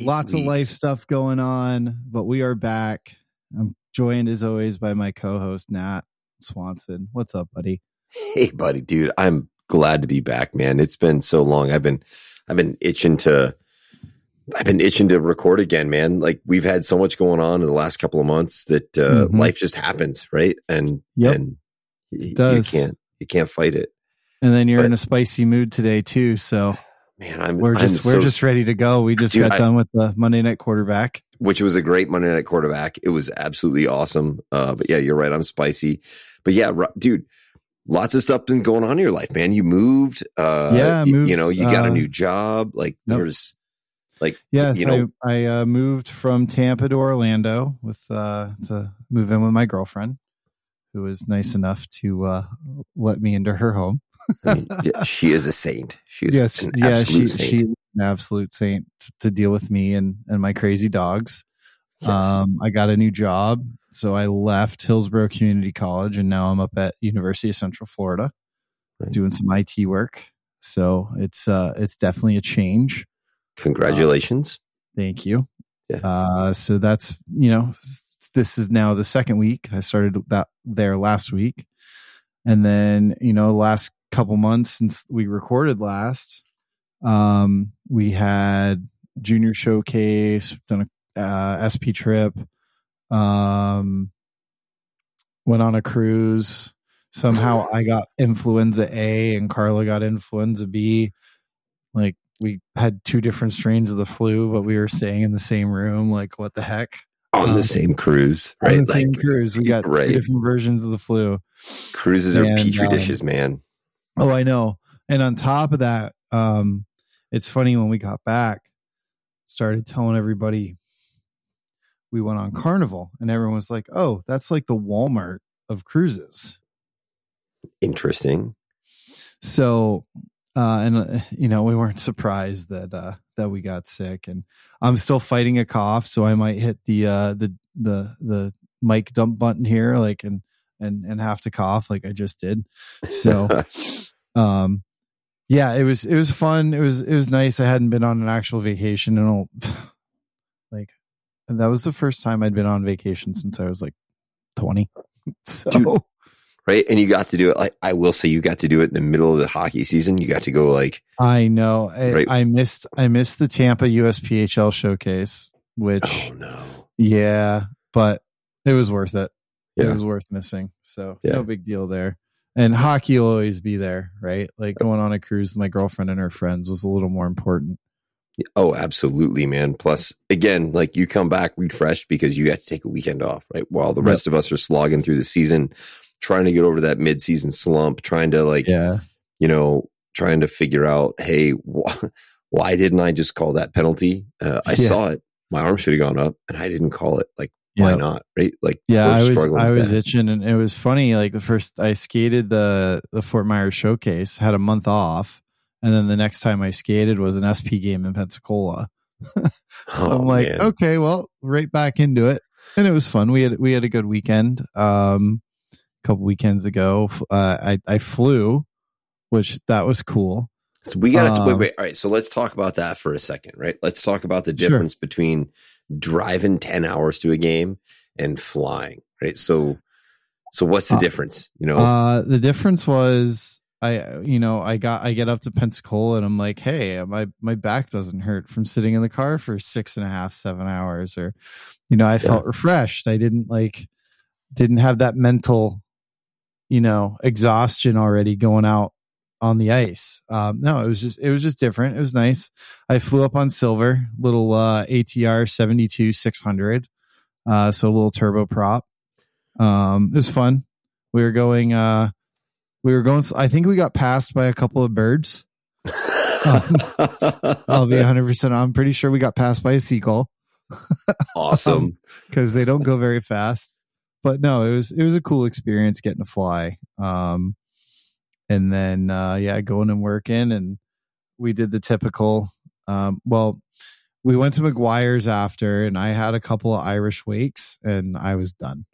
Lots weeks. of life stuff going on, but we are back. I'm joined as always by my co host, Nat Swanson. What's up, buddy? Hey, buddy, dude, I'm glad to be back, man. It's been so long. I've been, I've been itching to, I've been itching to record again, man. Like we've had so much going on in the last couple of months that uh, Mhm. life just happens, right? And Yep. and y- you can't, you can't fight it, And then you're But- in a spicy mood today, too. So man. I'm, we're I'm just we're so- just ready to go. We just Dude, got I- done with the Monday night quarterback. which was a great Monday night quarterback. It was absolutely awesome. Uh, but yeah, you're right. I'm spicy, but yeah, dude, lots of stuff been going on in your life, man. You moved, uh, Yeah, moved, you know, you got a uh, new job. Like Yep. there's like, Yes, you know, I, I uh, moved from Tampa to Orlando with uh, to move in with my girlfriend, who was nice enough to uh, let me into her home. I mean, yeah, she is a saint. She is yes, an yeah, she saint. she's an absolute saint to deal with me and and my crazy dogs. Yes. Um, I got a new job, so I left Hillsborough Community College, and now I'm up at University of Central Florida Right. doing some IT work. So it's uh, it's definitely a change. Congratulations. Thank you. Yeah. Uh, so that's you know this is now the second week. I started that there last week, and then you know last couple months since we recorded last, um, we had junior showcase, done a uh, SP trip, um, went on a cruise. Somehow I got influenza A and Carla got influenza B. Like we had two different strains of the flu, but we were staying in the same room. Like what the heck? on um, the same cruise, right? On the same cruise, we got right. two different versions of the flu. cruises are petri um, dishes, man. Oh, I know. And on top of that, um, it's funny when we got back, started telling everybody we went on Carnival, and everyone was like, "Oh, that's like the Walmart of cruises." Interesting. So, uh, and uh, you know, we weren't surprised that uh, that we got sick, and I'm still fighting a cough, so I might hit the uh, the the the mic dump button here, like and and and have to cough like I just did. So. um yeah it was it was fun it was it was nice i hadn't been on an actual vacation in a like and that was the first time i'd been on vacation since i was like 20 so Dude. right? And you got to do it. Like I will say, you got to do it in the middle of the hockey season. You got to go like, i know I, Right. I missed i missed the tampa usphl showcase which oh no, yeah but it was worth it it was worth missing so Yeah. no big deal there and hockey will always be there right like going on a cruise with my girlfriend and her friends was a little more important oh absolutely, man. Plus, again, like you come back refreshed because you got to take a weekend off, right? While the Yep. rest of us are slogging through the season, trying to get over that mid-season slump, trying to like, yeah you know, trying to figure out, hey, wh- why didn't I just call that penalty? Uh, I Yeah. saw it. My arm should have gone up, and I didn't call it. Like, why Yeah. not? Right? Like, Yeah, I was struggling I was that. itching, and it was funny. Like the first, I skated the the Fort Myers showcase, had a month off, and then the next time I skated was an SP game in Pensacola. so Oh, I'm like, man. okay, well, right back into it, and it was fun. We had we had a good weekend. Um, a couple weekends ago, uh, I I flew, which that was cool. So we got to wait, Um, wait. All right. So let's talk about that for a second, right? Let's talk about the Sure. difference between driving 10 hours to a game and flying, right? So, so what's the Uh, difference? You know, Uh, the difference was I, you know, I got I get up to Pensacola and I'm like, hey, my my back doesn't hurt from sitting in the car for six and a half, seven hours, or, you know, I felt refreshed. I didn't like, didn't have that mental, you know, exhaustion already going out on the ice. Um, no, it was just it was just different. It was nice. I flew up on silver, little uh, ATR seventy two six hundred, uh, so a little turbo prop. Um, it was fun. We were going. Uh, we were going. I think we got passed by a couple of birds. I'll be 100. percent I'm pretty sure we got passed by a seagull awesome. because they don't go very fast. But no, it was it was a cool experience getting to fly. Um, and then uh, yeah, going and working, and we did the typical. Um, well, we went to McGuire's after, and I had a couple of Irish wakes, and I was done.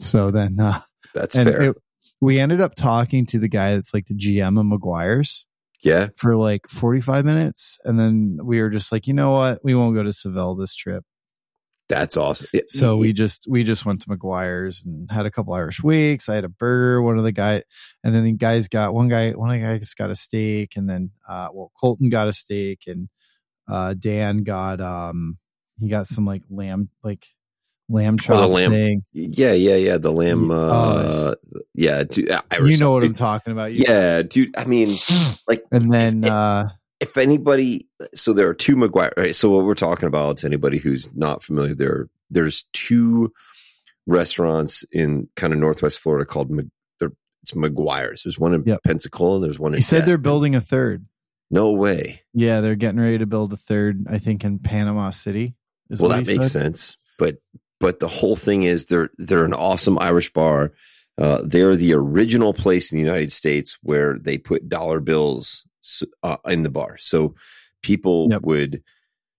So then, uh, That's and fair. it- we ended up talking to the guy that's like the GM of McGuire's yeah. for like 45 minutes. And then we were just like, you know what? We won't go to Seville this trip. That's awesome. Yeah, So we just, we just went to McGuire's and had a couple Irish weeks. I had a burger. One of the guy, and then the guys got one guy, one of the guys got a steak. And then, uh, well, Colton got a steak and, uh, Dan got, um, he got some like lamb, like lamb chop Oh, lamb. thing. yeah, yeah, yeah. The lamb. Yeah. Uh, yeah, dude, Irish you know what I'm talking about. You- Yeah, dude. I mean, like, And then, if, uh, if anybody, so there are two McGuire. Right, so what we're talking about to anybody who's not familiar, there there's two restaurants in kind of Northwest Florida called it's McGuire's. There's one in Yep. Pensacola. and There's one in. he said they're building a third. No way. Yeah, they're getting ready to build a third, I think, in Panama City. Is well, that makes said. sense. But but the whole thing is they're they're an awesome Irish bar. Uh, they're the original place in the United States where they put dollar bills uh, in the bar, so people Yep. would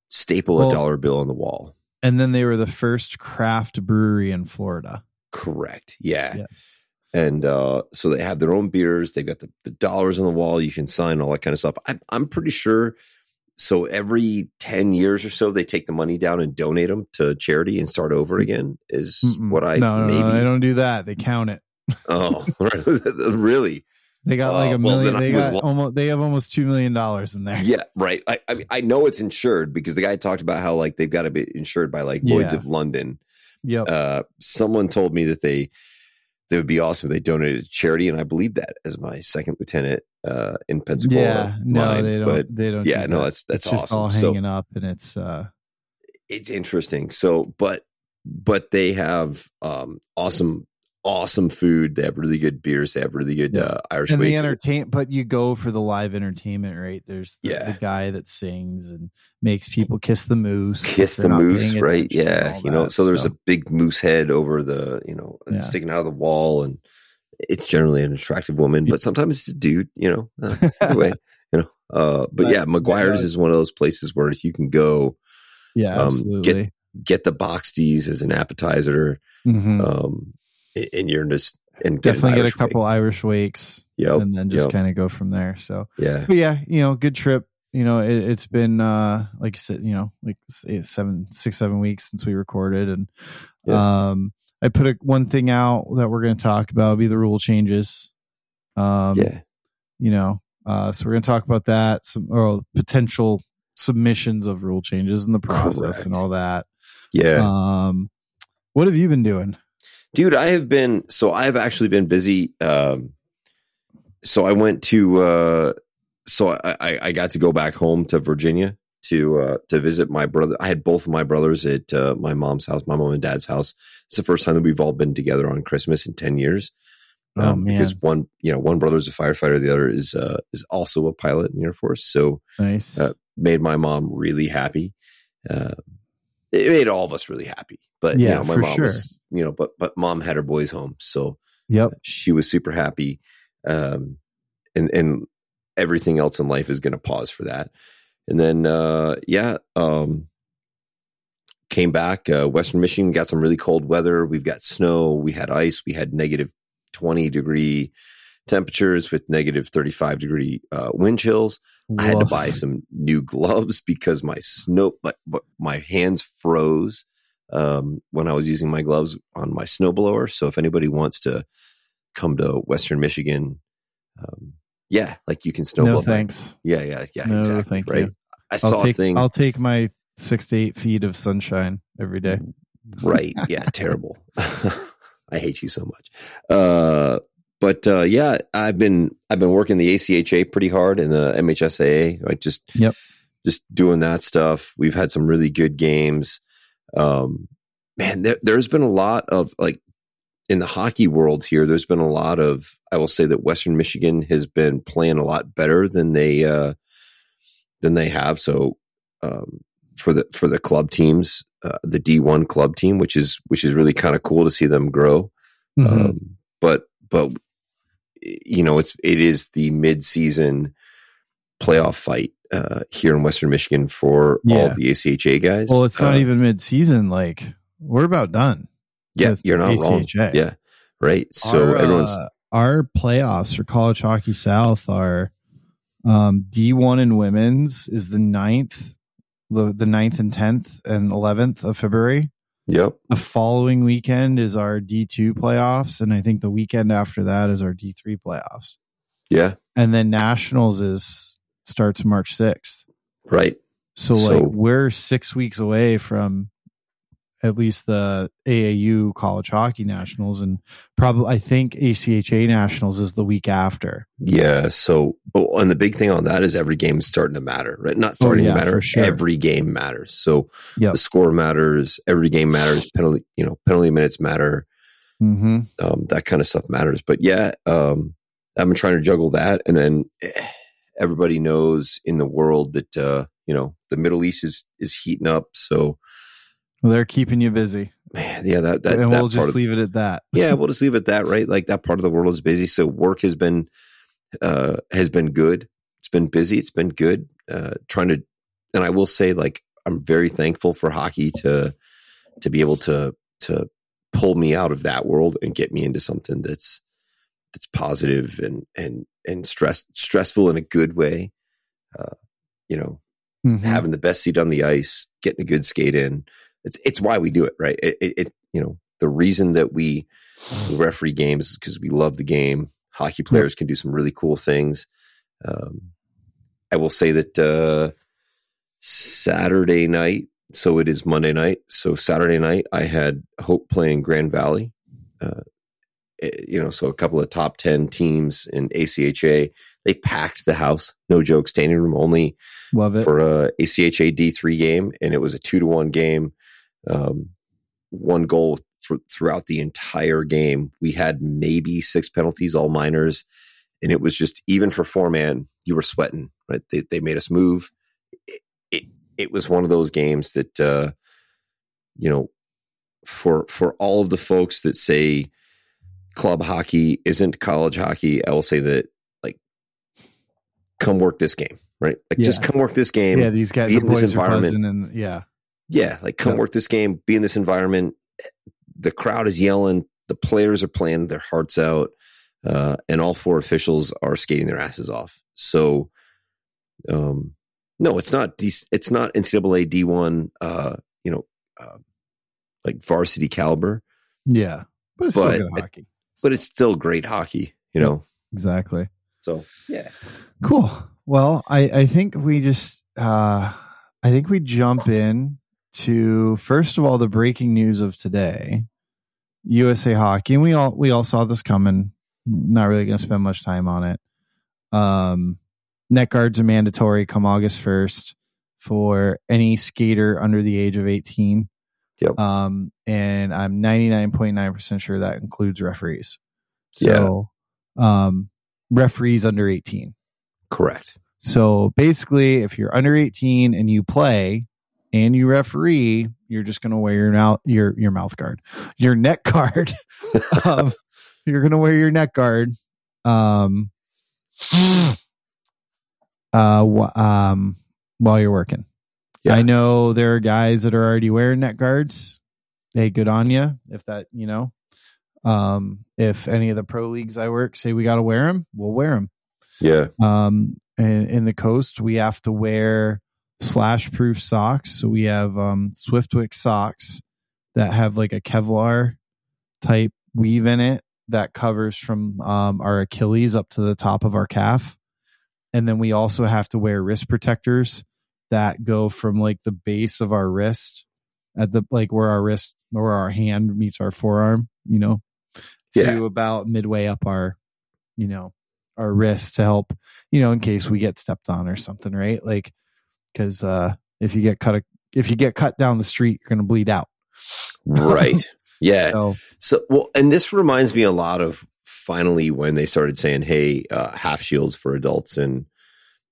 staple Well- a dollar bill on the wall. And then they were the first craft brewery in Florida. Correct. Yeah. Yes. And uh, so they have their own beers. They've got the, the dollars on the wall. You can sign all that kind of stuff. I'm, I'm pretty sure. So every 10 years or so, they take the money down and donate them to charity and start over again, is Mm-mm. what I no, no, maybe. no, they don't do that. They count it. Oh, really? They got Uh, like a well, million. they got lo- almost. They have almost two million dollars in there. Yeah, right. I, I mean, I know it's insured because the guy talked about how like they've got to be insured by like Lloyd's Yeah. of London. Yep. Uh, someone told me that they they would be awesome if they donated to charity, and I believe that as my second lieutenant uh, in Pensacola. yeah. No, line. they don't. But they don't. yeah, do no, that. that's that's it's just awesome. all So hanging up, and it's. uh it's interesting. So, but but they have um awesome awesome food. They have really good beers. They have really good Yeah. uh, Irish and the entertain, but you go for the live entertainment, right? There's the, Yeah. the guy that sings and makes people kiss the moose, kiss the moose, right? Yeah, you know. So there's a big moose head over the, you know, Yeah. sticking out of the wall, and it's generally an attractive woman, but sometimes it's a dude. You know, uh, either way, you know. Uh, but But- yeah, McGuire's yeah. is one of those places where if you can go yeah, um, absolutely. get the box teas as an appetizer, Mhm. um, and you're just and get an Definitely get a couple wake. Irish wakes, Yep, and then just yep. kind of go from there. So, yeah, but yeah, you know, good trip. You know, it, it's been uh like you said, you know, like eight, seven, six, seven weeks since we recorded, and um, I put a, one thing out that we're going to talk about be the rule changes. Um, yeah. you know, uh, so we're going to talk about that, some or potential submissions of rule changes in the process and all that. Yeah. Um, what have you been doing? Dude i have been so i've actually been busy um so i went to uh so i i, got to go back home to virginia to uh to visit my brother i had both of my brothers at uh, my mom's house my mom and dad's house it's the first time that we've all been together on christmas in 10 years Oh, um, because one you know one brother's a firefighter the other is uh is also a pilot in the air force so Nice. uh, made my mom really happy. Uh, it made all of us really happy. But you Yeah, know, my for mom sure. was, you know, but but mom had her boys home, so yep. she was super happy. Um, and and everything else in life is going to pause for that. And then uh, yeah, um, came back. Uh, Western Michigan got some really cold weather. We've got snow. We had ice. We had negative twenty degree temperatures with negative thirty five degree uh, wind chills. I had to buy some new gloves because my snow, my, my hands froze um, when I was using my gloves on my snowblower. So if anybody wants to come to Western Michigan, um, yeah, like you can snowblow. No thanks. Yeah, yeah, yeah. No, exactly. thank right. you. I saw I'll take a thing. I'll take my six to eight feet of sunshine every day. right. Yeah. terrible. I hate you so much. Uh, but uh, yeah, I've been I've been working the ACHA pretty hard and the MHSAA. Right. just Yep. just doing that stuff. We've had some really good games. Um, man, there, there's been a lot of like in the hockey world here. There's been a lot of I will say that Western Michigan has been playing a lot better than they uh, than they have. So um, for the for the club teams, uh, the D one club team, which is which is really kind of cool to see them grow. Mhm. Um, but but you know it's it is the mid season playoff fight uh, here in Western Michigan for all Yeah. of the ACHA guys. well, it's not Uh, even mid season. Like we're about done. yeah, you're not wrong. Yeah, right. So our, everyone's uh, our playoffs for college hockey south are um, d1 and women's is the 9th the, the 9th and 10th and 11th of february yep. the following weekend is our d2 playoffs and i think the weekend after that is our d3 playoffs Yeah, and then nationals is starts march 6th right. so, So- like we're six weeks away from at least the AAU college hockey nationals, and probably I think ACHA nationals is the week after. Yeah. So, oh, and the big thing on that is every game's starting to matter, right? Not starting Oh, yeah, to matter. sure. Every game matters. So Yep. the score matters. Every game matters. Penalty, you know, penalty minutes matter. Mm-hmm. Um, that kind of stuff matters. But yeah, um, I've been trying to juggle that, and then eh, everybody knows in the world that uh, you know the Middle East is is heating up. So Well, they're keeping you busy, man, yeah, that that, and that we'll just of- leave it at that. yeah, we'll just leave it at that, right? Like that part of the world is busy. So work has been uh has been good. It's been busy. It's been good. Uh trying to and I will say like I'm very thankful for hockey to to be able to to pull me out of that world and get me into something that's that's positive and and and stress stressful in a good way. Uh you know, Mhm. having the best seat on the ice, getting a good skate in. It's it's why we do it, right? It, it, it you know the reason that we referee games is because we love the game. Hockey players can do some really cool things. Um, I will say that uh, Saturday night, so it is Monday night. So Saturday night, I had Hope playing Grand Valley. Uh, you know, so a couple of top ten teams in ACHA. They packed the house. No joke, standing room only Love it. for a ACHA D3 game, and it was a two to one game. Um, one goal for, throughout the entire game. We had maybe six penalties, all minors, and it was just even for four man, you were sweating. Right? They they made us move. It it, it was one of those games that uh, you know for for all of the folks that say club hockey isn't college hockey, I will say that like come work this game, right? Like just come work this game. yeah, these guys, be the in this environment. and yeah, Yeah, like come Yeah. work this game, be in this environment. The crowd is yelling, the players are playing their hearts out, uh, and all four officials are skating their asses off. So, um, no, it's not. D- it's not NCAA D one. Uh, you know, uh, like varsity caliber, yeah, but it's But still good hockey. But it's still great hockey. You know, Exactly. so yeah, Cool. Well, I, I think we just uh I think we jump in to first of all the breaking news of today. USA hockey. And we all we all saw this coming. Not really gonna spend much time on it. Um neck guards are mandatory come August first for any skater under the age of eighteen. Yep. Um and I'm ninety nine point nine percent sure that includes referees. So um referees under 18. correct. So basically, if you're under 18 and you play and you referee, you're just going to wear your mouth your your mouth guard, your neck guard. um, you're going to wear your neck guard. Um, uh, um, while you're working. Yeah. I know there are guys that are already wearing neck guards. Hey, good on you. If that, you know, um, if any of the pro leagues I work say we got to wear them, we'll wear them. Yeah, Um, in, in the coast, we have to wear slash proof socks. So we have um, Swiftwick socks that have like a Kevlar type weave in it that covers from um, our Achilles up to the top of our calf. And then we also have to wear wrist protectors that go from like the base of our wrist at the like where our wrist or our hand meets our forearm, you know, to Yeah. about midway up our, you know, our wrist to help, you know, in case we get stepped on or something, right? Like, because uh, if you get cut, if you get cut down the street, you're gonna bleed out. right. Yeah. So So, well, and this reminds me a lot of finally when they started saying, "Hey, uh, half shields for adults and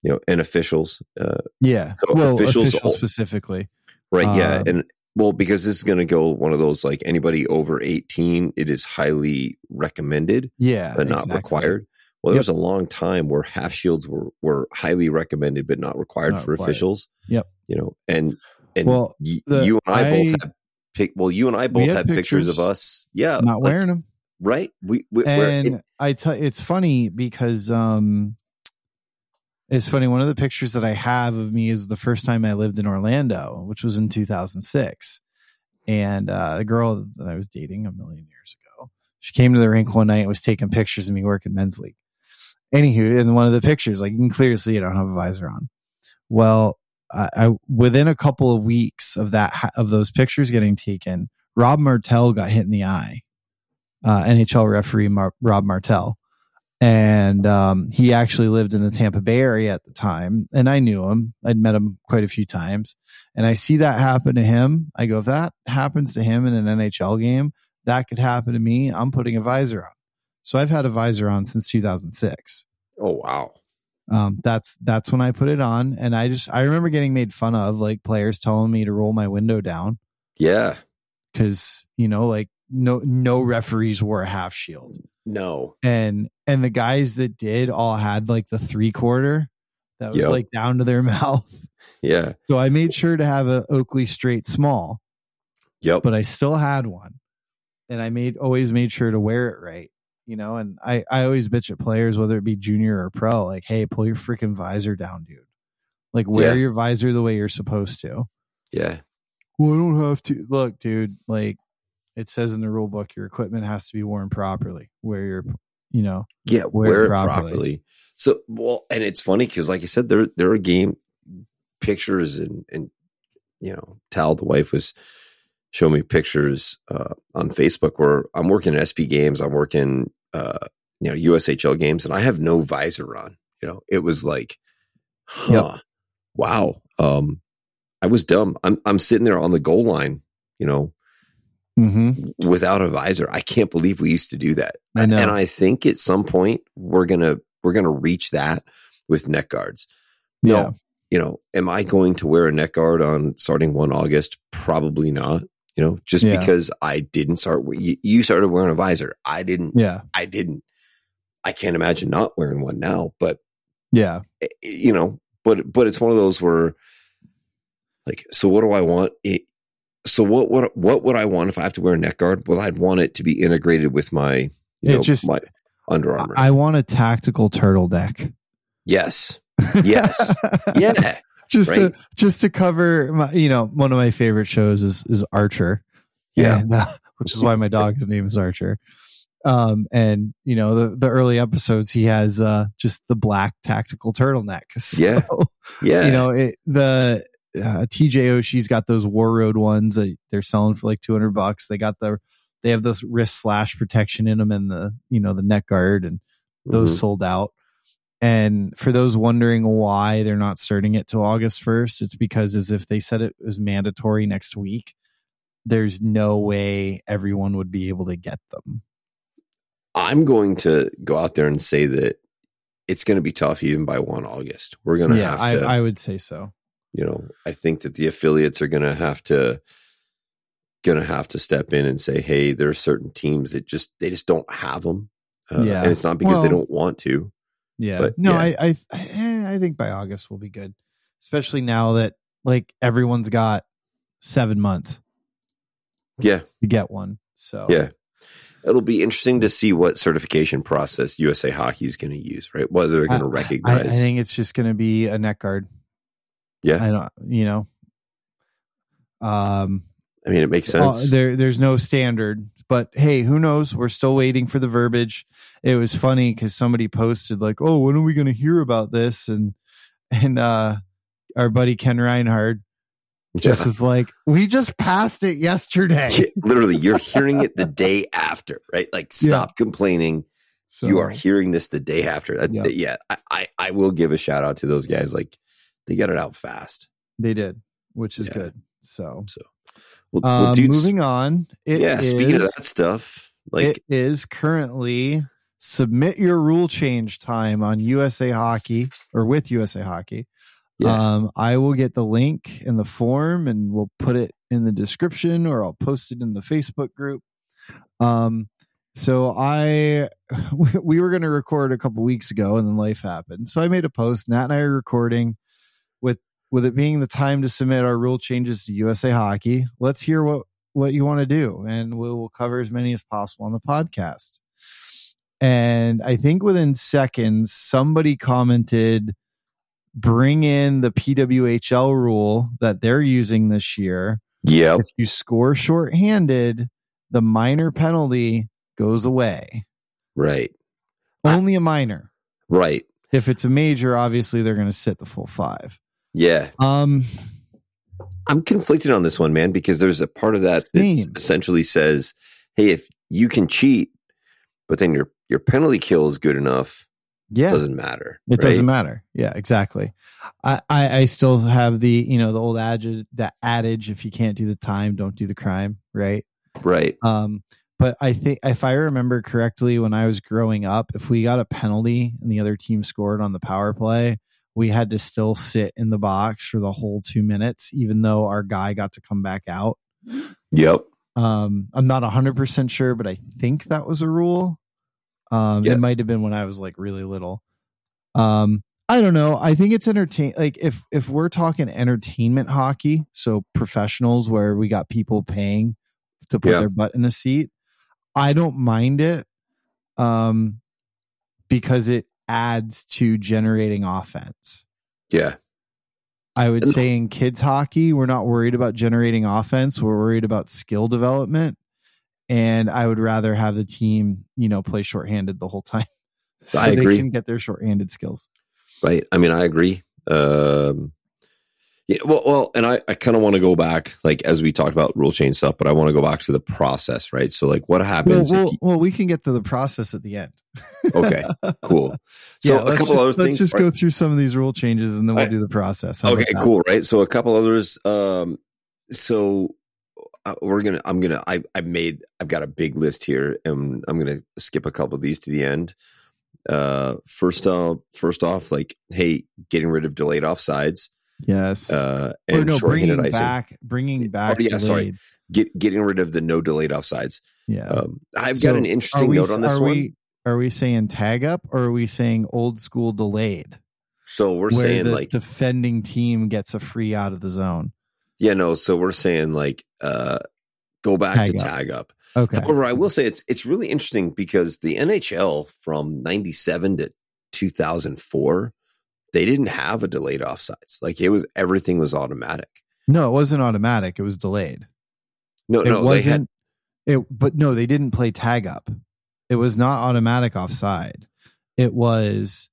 you know, and officials. Uh, Yeah. So well, officials officials all- specifically. right. yeah. Um, And well, because this is going to go one of those like anybody over 18, it is highly recommended, Yeah. but not exactly. required. Well, there was a long time where half shields were, were highly recommended, but not required Not for required. officials. Yep. You know, and, and Well, y- the- you and I, both I- have pic. Well, you and I both have pictures, of us. Yeah. Not like, wearing them. right. We, we and I tell it's funny because um it's funny one of the pictures that I have of me is the first time I lived in Orlando, which was in 2006. And uh the girl that I was dating a million years ago, she came to the rink one night and was taking pictures of me working men's league. Anywho, in one of the pictures, like you can clearly see I don't have a visor on. Well, I, I within a couple of weeks of that of those pictures getting taken, Rob Martell got hit in the eye uh, NHL referee Mar- Rob Martell. And um, he actually lived in the Tampa Bay area at the time. And I knew him. I'd met him quite a few times. And I see that happen to him. I go, if that happens to him in an NHL game, that could happen to me. I'm putting a visor on. So I've had a visor on since 2006. oh, wow. Um, that's that's when I put it on, and I just I remember getting made fun of, like players telling me to roll my window down Yeah. because you know, like no no referees wore a half shield. No. and and the guys that did all had like the three quarter that was Yep. like down to their mouth. Yeah. So I made sure to have a Oakley straight small, Yep. but I still had one, and I made always made sure to wear it right. You know, and I I always bitch at players whether it be junior or pro, like, hey, pull your freaking visor down, dude. Like wear Yeah. your visor the way you're supposed to. yeah. Well, I don't have to. Look, dude, like it says in the rule book, your equipment has to be worn properly. Wear your, you know, Yeah, wear wear, it properly. properly. So well, and it's funny because, like I said, there there are game pictures and and you know, Tal, the wife was showing me pictures uh, on Facebook where I'm working at SP games, I'm working uh, you know USHL games, and I have no visor on. You know, it was like, huh, wow. Um, I was dumb. I'm I'm sitting there on the goal line, you know, mm-hmm. without a visor. I can't believe we used to do that. I. And I think at some point we're gonna we're gonna reach that with neck guards. yeah. No, you know, am I going to wear a neck guard on starting one August? Probably not. You know, just Yeah. because I didn't start. You, started wearing a visor. I didn't. Yeah. I didn't. I can't imagine not wearing one now. But Yeah. eh, you know, but but it's one of those where, like, so what do I want? It, so what what what would I want if I have to wear a neck guard? Well, I'd want it to be integrated with my, you It know, just- my Under Armour. I want a tactical turtleneck. yes, yes, yeah, just to just to cover my, you know, one of my favorite shows is is Archer. Yeah. And, uh, which is why my dog his name is Archer. Um, and you know, the the early episodes he has uh just the black tactical turtleneck. So, Yeah. yeah. you know, it, the uh, TJ Oshie's got those Warroad ones that they're selling for like 200 bucks. They got the they have this wrist slash protection in them and the, you know, the neck guard and those Mhm. sold out. And for those wondering why they're not starting it till August 1st, it's because as if they said it was mandatory next week, there's no way everyone would be able to get them. I'm going to go out there and say that it's going to be tough even by one August. We're going to Yeah, have I, to, I would say so. You know, I think that the affiliates are going to have to going to have to step in and say, hey, there are certain teams that just they just don't have them. Uh, Yeah. and it's not because they don't want to. Yeah. But, no, yeah. I I eh, I think by August we'll be good. Especially now that like everyone's got 7 months Yeah, to get one. So yeah. It'll be interesting to see what certification process USA Hockey is going to use, right? Whether they're going to I, recognize. I think it's just going to be a neck guard. Yeah, I don't, you know. Um, I mean, it makes uh, sense. there, there's no standard, but hey, who knows? We're still waiting for the verbiage. It was funny because somebody posted like, "Oh, when are we going to hear about this?" And and uh, our buddy Ken Reinhardt just Yeah. was like, "We just passed it yesterday." Yeah, literally, you're hearing it the day after, right? Like, stop complaining. So, you are hearing this the day after. Yeah. Yeah, I, I, I will give a shout out to those guys. Like, they got it out fast. They did, which is Yeah. good. So, Well, um, well dudes, moving on. Yeah. Speaking of that stuff, like, it is currently submit your rule change time on USA Hockey or with USA Hockey. Yeah. Um, I will get the link in the form and we'll put it in the description or I'll post it in the Facebook group. Um, so I, we were going to record a couple weeks ago and then life happened. So I made a post. Nat and I are recording with, it being the time to submit our rule changes to USA Hockey. Let's hear what, what you want to do and we will cover as many as possible on the podcast. And I think within seconds, somebody commented, bring in the PWHL rule that they're using this year. Yeah. If you score shorthanded, the minor penalty goes away. Right. Only a minor. Right. If it's a major, obviously they're going to sit the full five. Yeah. Um, I'm conflicted on this one, man, because there's a part of that that essentially says, "Hey, if you can cheat, but then your your penalty kill is good enough, yeah, doesn't matter." It right? doesn't matter. Yeah, exactly. I, I, I still have the you know the old adage that adage if you can't do the time, don't do the crime. Right. Right. Um, but I think if I remember correctly, when I was growing up, if we got a penalty and the other team scored on the power play, we had to still sit in the box for the whole two minutes, even though our guy got to come back out. Yep. Um, I'm not 100% sure, but I think that was a rule. Um, Yeah. It might have been when I was like really little. Um, I don't know. I think it's entertain. Like if if we're talking entertainment hockey, so professionals where we got people paying to put Yeah. their butt in a seat, I don't mind it, um, because it adds to generating offense. Yeah. I would And- say in kids hockey, we're not worried about generating offense. We're worried about skill development. And I would rather have the team, you know, play shorthanded the whole time. So they can get their shorthanded skills. Right. I mean, I agree. Um, yeah. Well, well, and I, I kind of want to go back, like as we talked about rule change stuff, but I want to go back to the process, right? So, like, what Well, happens? well, if you, well, we can get to the process at the end. okay, cool. So, yeah, a couple just, other let's things. just go through some of these rule changes and then we'll I- do the process. How okay cool right so a couple others um so uh, we're gonna i'm gonna i i made i've got a big list here and i'm gonna skip a couple of these to the end uh first off first off like hey getting rid of delayed offsides Yes. uh or and no, bringing icing back, bringing back. yeah, sorry. get getting rid of the no delayed offsides Yeah. um i've So, got an interesting we- note on this are one We, are we saying tag up or are we saying old school delayed? so we're where saying the like defending team gets a free out of the zone. yeah no so we're saying like uh go back Tag to up. tag up Okay. However, I will say it's it's really interesting because the NHL from '97 to 2004, they didn't have a delayed offsides. Like it was everything was automatic. No, it wasn't automatic. It was delayed. No, It no, they had wasn't. It, but no, they didn't play tag up. It was not automatic offside. It was.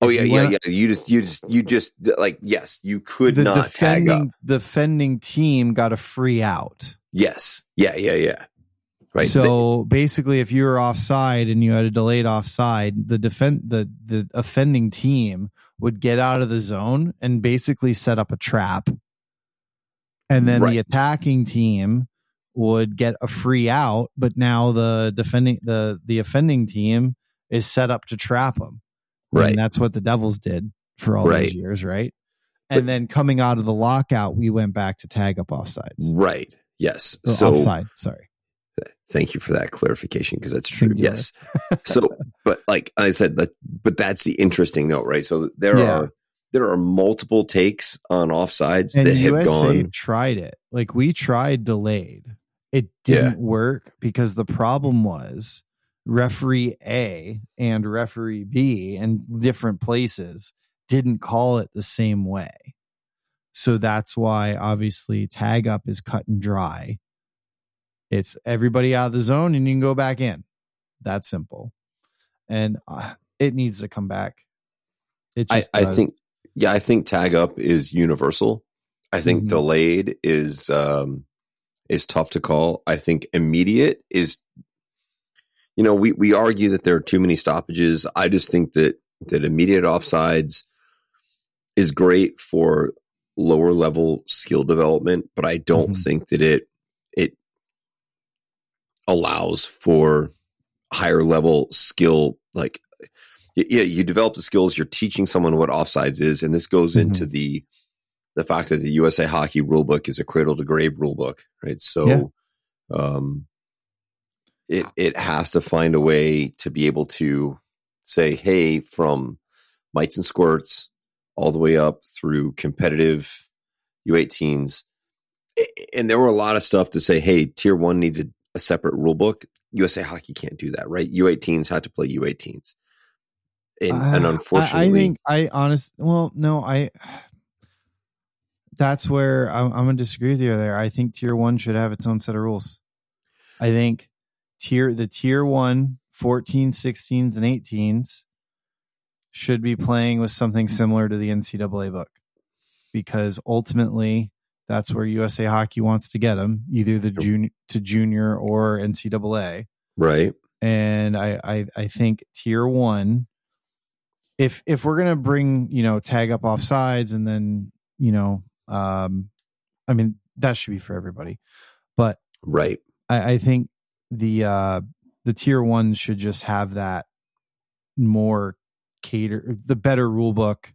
Oh yeah, yeah, yeah. You just you just you just like yes, you could The not tag up. defending team got a free out. Yes. Yeah, yeah, yeah. Right. So basically, if you were offside and you had a delayed offside, the defend the the offending team would get out of the zone and basically set up a trap, and then the attacking team would get a free out. But now the defending the the offending team is set up to trap them. Right. And that's what the Devils did for all Right. those years, right? And But- then coming out of the lockout, we went back to tag up offsides. right. Yes. Oh, So offside, sorry. Thank you for that clarification because that's true. Singular. Yes. So, but like I said, but but that's the interesting note, right? So there Yeah. are there are multiple takes on offsides and that have USA gone. tried it. Like we tried delayed. It didn't work because the problem was referee A and referee B in different places didn't call it the same way. So that's why obviously tag up is cut and dry. It's everybody out of the zone and you can go back in. That simple. And uh, it needs to come back. It I, just I think, yeah, I think tag up is universal. I think Mhm. delayed is um is tough to call. I think immediate is, you know, we we argue that there are too many stoppages. I just think that that immediate offsides is great for lower level skill development, but I don't Mhm. think that it allows for higher level skill like yeah, you develop the skills. You're teaching someone what offsides is, and this goes mm-hmm. into the the fact that the USA Hockey rulebook is a cradle to grave rulebook, right? So, yeah. um, it it has to find a way to be able to say, hey, from mites and squirts all the way up through competitive U18s. And there were a lot of stuff to say, hey, tier one needs a, a separate rule book. USA Hockey can't do that, right? U18s had to play U18s. And, uh, and unfortunately, I, I, think I honest. Well, no, I. That's where I'm, I'm going to disagree with you there. I think tier one should have its own set of rules. I think tier the tier one 14, 16s, and 18s should be playing with something similar to the NCAA book because ultimately that's where USA Hockey wants to get them, either the junior to junior or NCAA. Right. And I, I, I think tier one, if if we're gonna bring you know tag up off sides and then you know, um, I mean that should be for everybody, but right. I, I think the uh the tier one should just have that more cater the better rule book.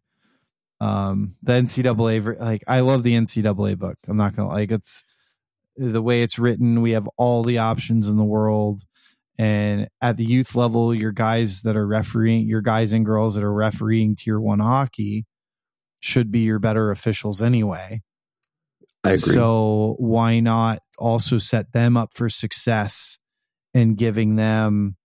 Um, the NCAA, like I love the NCAA book. I'm not gonna like it's the way it's written. We have all the options in the world. And at the youth level, your guys that are refereeing, your guys and girls that are refereeing tier one hockey should be your better officials anyway. I agree. So why not also set them up for success and giving them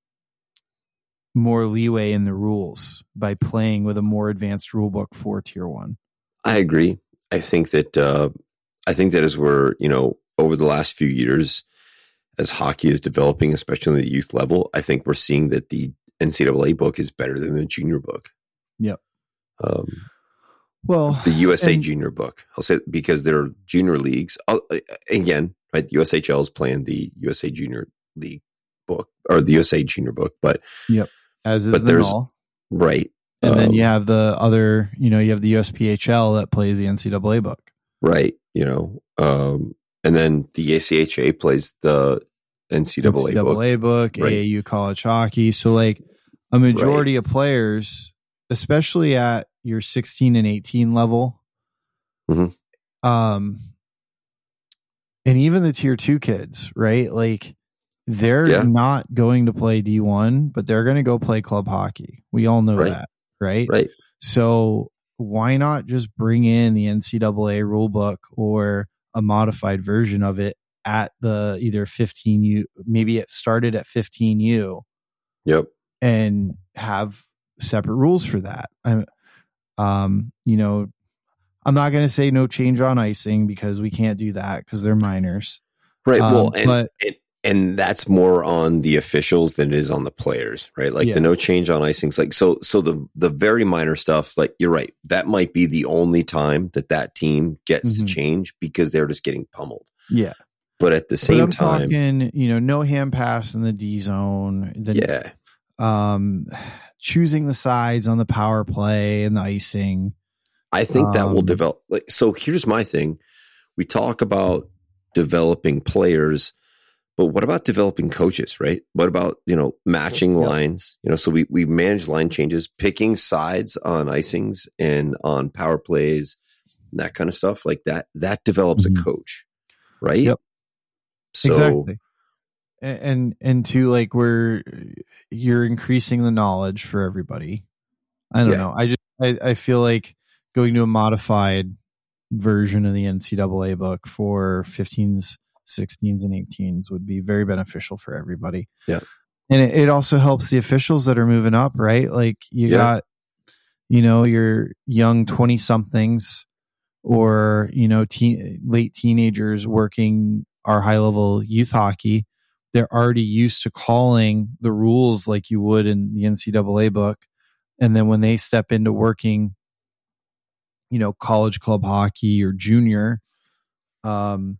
more leeway in the rules by playing with a more advanced rule book for tier one. I agree. I think that uh, I think that as we're you know over the last few years, as hockey is developing, especially on the youth level, I think we're seeing that the NCAA book is better than the junior book. Yep. Um, well, the USA and, junior book. I'll say because there are junior leagues. I'll, again, right? The USHL is playing the USA Junior League book or the USA Junior book, but yep as is but the null. Right. And um, then you have the other, you know, you have the USPHL that plays the NCAA book. Right. You know, um, and then the ACHA plays the NCAA, NCAA book, book right. AAU college hockey. So like a majority right. of players, especially at your 16 and 18 level, mm-hmm. um, and even the tier two kids, right? Like they're yeah. not going to play D1, but they're going to go play club hockey. We all know right. that, right? Right. So why not just bring in the NCAA rule book or a modified version of it at the either 15U, maybe it started at 15U. Yep. And have separate rules for that. I'm, um, you know, I'm not going to say no change on icing because we can't do that because they're minors. Right. Um, well, and, but, and, and that's more on the officials than it is on the players, right? Like yeah. the no change on icings, like so. So the the very minor stuff, like you're right, that might be the only time that that team gets mm-hmm. to change because they're just getting pummeled. Yeah, but at the same time, talking, you know, no hand pass in the D zone. The, yeah, um, choosing the sides on the power play and the icing. I think um, that will um, develop. Like, so here's my thing: we talk about developing players but what about developing coaches, right? What about, you know, matching yeah. lines? You know, so we, we manage line changes, picking sides on icings and on power plays, and that kind of stuff like that. That develops mm-hmm. a coach, right? Yep. So, exactly. And and to like where you're increasing the knowledge for everybody. I don't yeah. know. I just I, I feel like going to a modified version of the NCAA book for 15s 16s and 18s would be very beneficial for everybody. Yeah. And it, it also helps the officials that are moving up, right? Like you yeah. got, you know, your young 20 somethings or, you know, teen, late teenagers working our high level youth hockey. They're already used to calling the rules like you would in the NCAA book. And then when they step into working, you know, college club hockey or junior, um,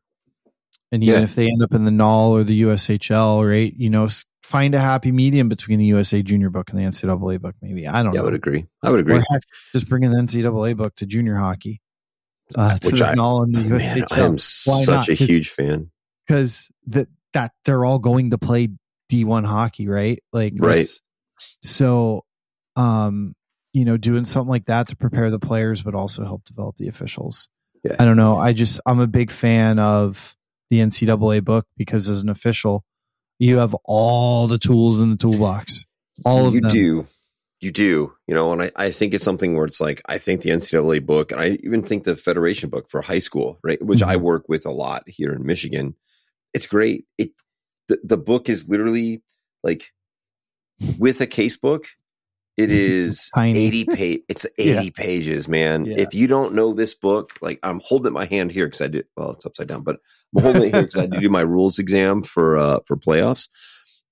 and even yeah. if they end up in the NAHL or the USHL, right? You know, find a happy medium between the USA Junior book and the NCAA book. Maybe I don't. Yeah, know. I would agree. I would agree. Heck, just bring in the NCAA book to junior hockey. Uh, to Which the I, NAHL and the man, USHL. I am Why such not? a huge fan because that that they're all going to play D one hockey, right? Like right. So, um, you know, doing something like that to prepare the players, but also help develop the officials. Yeah. I don't know. I just I'm a big fan of the NCAA book because as an official, you have all the tools in the toolbox. All of you them. do. You do, you know, and I, I think it's something where it's like I think the NCAA book, and I even think the Federation book for high school, right, which I Mhm. work with a lot here in Michigan. It's great. It the, the book is literally like with a case book. It is eighty page. It's eighty pages, man. Yeah. If you don't know this book, like I'm holding my hand here because I did. Well, it's upside down, but I'm holding it here because I do my rules exam for uh for playoffs.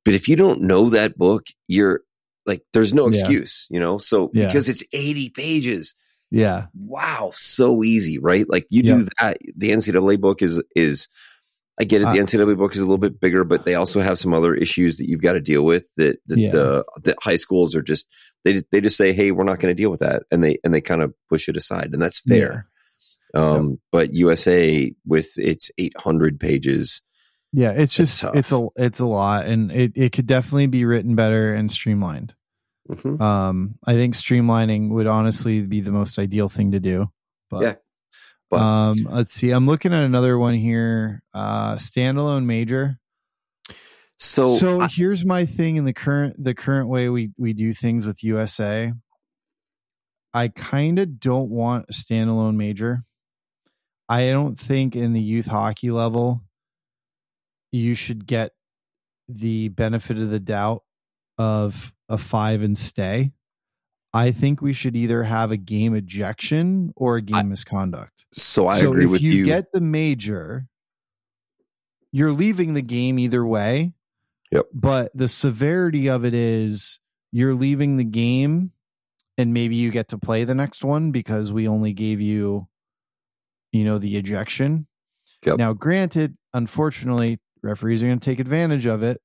But if you don't know that book, you're like, there's no Yeah. excuse, you know. So Yeah. because it's eighty pages, Yeah. wow, so easy, right? Like you do that. The NCAA book is is. I get it. The Uh, NCAA book is a little bit bigger, but they also have some other issues that you've got to deal with. That, that Yeah. the the high schools are just they just- they just say, "Hey, we're not going to deal with that," and they and they kind of push it aside, and that's fair. Um, But USA with its 800 pages, Yeah. It's It's just tough. it's a it's a lot, and it it could definitely be written better and streamlined. Mhm. Um, I think streamlining would honestly be the most ideal thing to do. But, Yeah. But- um, let's see. I'm looking at another one here. Uh, standalone major. so, so I- here's my thing in the current the current way we we do things with USA. I kind of don't want a standalone major. I don't think in the youth hockey level you should get the benefit of the doubt of a five and stay. I think we should either have a game ejection or a game I- misconduct. so I so agree if with you, you. get the major, you're leaving the game either way. Yep. But the severity of it is you're leaving the game and maybe you get to play the next one because we only gave you, you know, the ejection. Yep. Now, granted, unfortunately, referees are going to take advantage of it.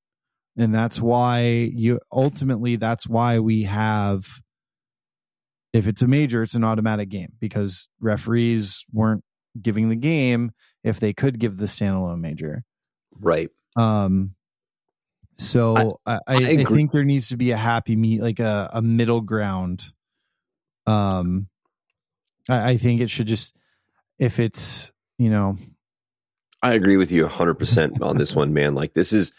And that's why you ultimately, that's why we have, if it's a major, it's an automatic game because referees weren't giving the game if they could give the standalone major. right. Um, so I, I, I, agree. think there needs to be a happy meet, like a, a middle ground. Um, I, I think it should just, if it's, you know, I agree with you 100% on this one, man. Like, this is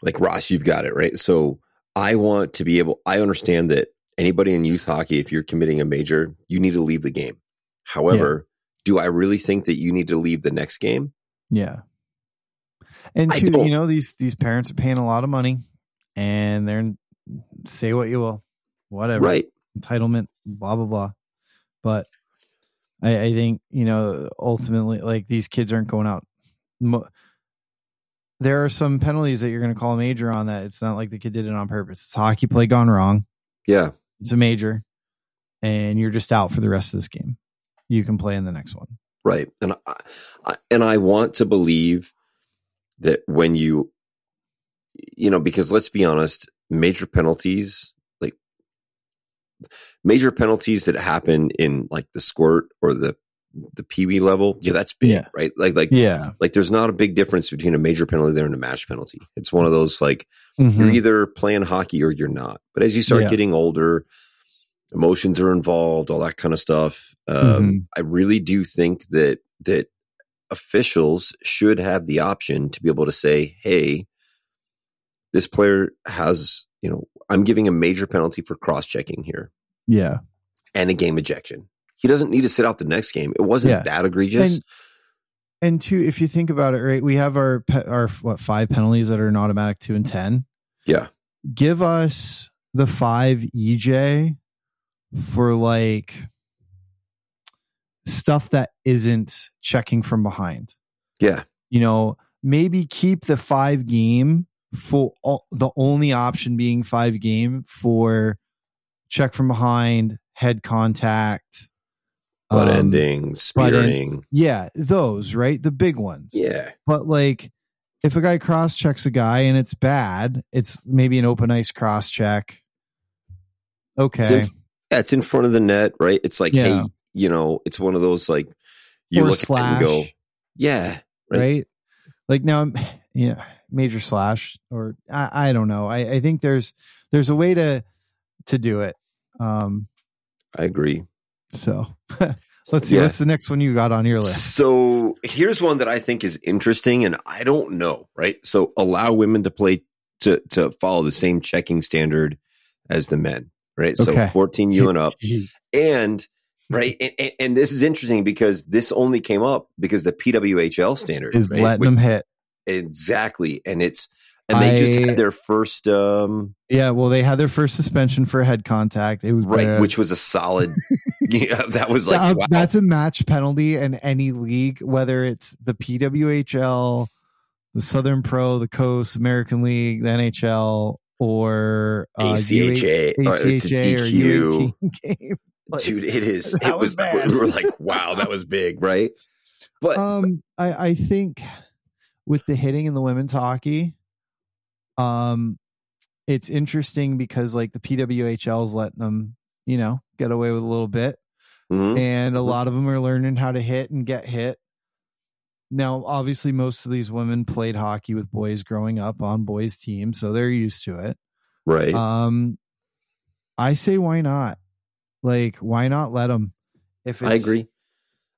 like Ross, you've got it, right? So, I want to be able, I understand that anybody in youth hockey, if you're committing a major, you need to leave the game. However, do I really think that you need to leave the next game? Yeah. And two, you know, these these parents are paying a lot of money and they're say what you will, whatever. Right. Entitlement, blah blah blah. But I, I think, you know, ultimately like these kids aren't going out. Mo- there are some penalties that you're going to call a major on that. It's not like the kid did it on purpose. It's hockey play gone wrong. Yeah. It's a major, and you're just out for the rest of this game. You can play in the next one. Right. And I, and I want to believe that when you you know because let's be honest, major penalties like major penalties that happen in like the squirt or the the peewee level, yeah, that's big, Yeah. right? Like like Yeah. like there's not a big difference between a major penalty there and a match penalty. It's one of those like Mhm. you're either playing hockey or you're not. But as you start Yeah. getting older, emotions are involved, all that kind of stuff. Um, Mhm. I really do think that that officials should have the option to be able to say, "Hey, this player has, you know, I'm giving a major penalty for cross checking here Yeah. and a game ejection. He doesn't need to sit out the next game. It wasn't Yeah. that egregious. And- And two, if you think about it, right, we have our pe- our what five penalties that are an automatic two and ten. yeah, Give us the five EJ for like stuff that isn't checking from behind. yeah, You know, maybe keep the five game for all, the only option being five game for check from behind, head contact, butt um, ending, end- spearing. Yeah, those right, the big ones. Yeah, But like, if a guy cross checks a guy and it's bad, it's maybe an open ice cross check. Okay. It's in, yeah, it's in front of the net, right? It's like, Yeah. hey, you know, it's one of those like you Or look at it and go, slash. yeah, right. right? Like now, yeah, major slash or I, I don't know. I, I think there's there's a way to to do it. Um, I agree. so let's see Yeah. what's the next one you got on your list. So here's one that I think is interesting, and I don't know, right? So allow women to play to to follow the same checking standard as the men, right? So Okay. 14 U and up, and hmm. right, and, and- and this is interesting because this only came up because the PWHL standard Is right? letting Which- them hit. exactly, and it's and they just had their first um Yeah, well, they had their first suspension for head contact. It was right, uh, which was a solid. yeah, that was like uh, wow. that's a match penalty in any league, whether it's the PWHL, the Southern Pro, the Coast, American League, the NHL, or uh, ACHA, U- or it's a ACHA or DQ. U18 game. Like, dude it is that it was was, bad. we were like wow that was big right but um, I, I think with the hitting in the women's hockey, um, it's interesting because like the PWHL is letting them, you know, get away with a little bit. mhm, and a Mhm. lot of them are learning how to hit and get hit. Now, obviously, most of these women played hockey with boys growing up on boys' teams, so they're used to it. right Um, I say, why not? Like, why not let them? If i agree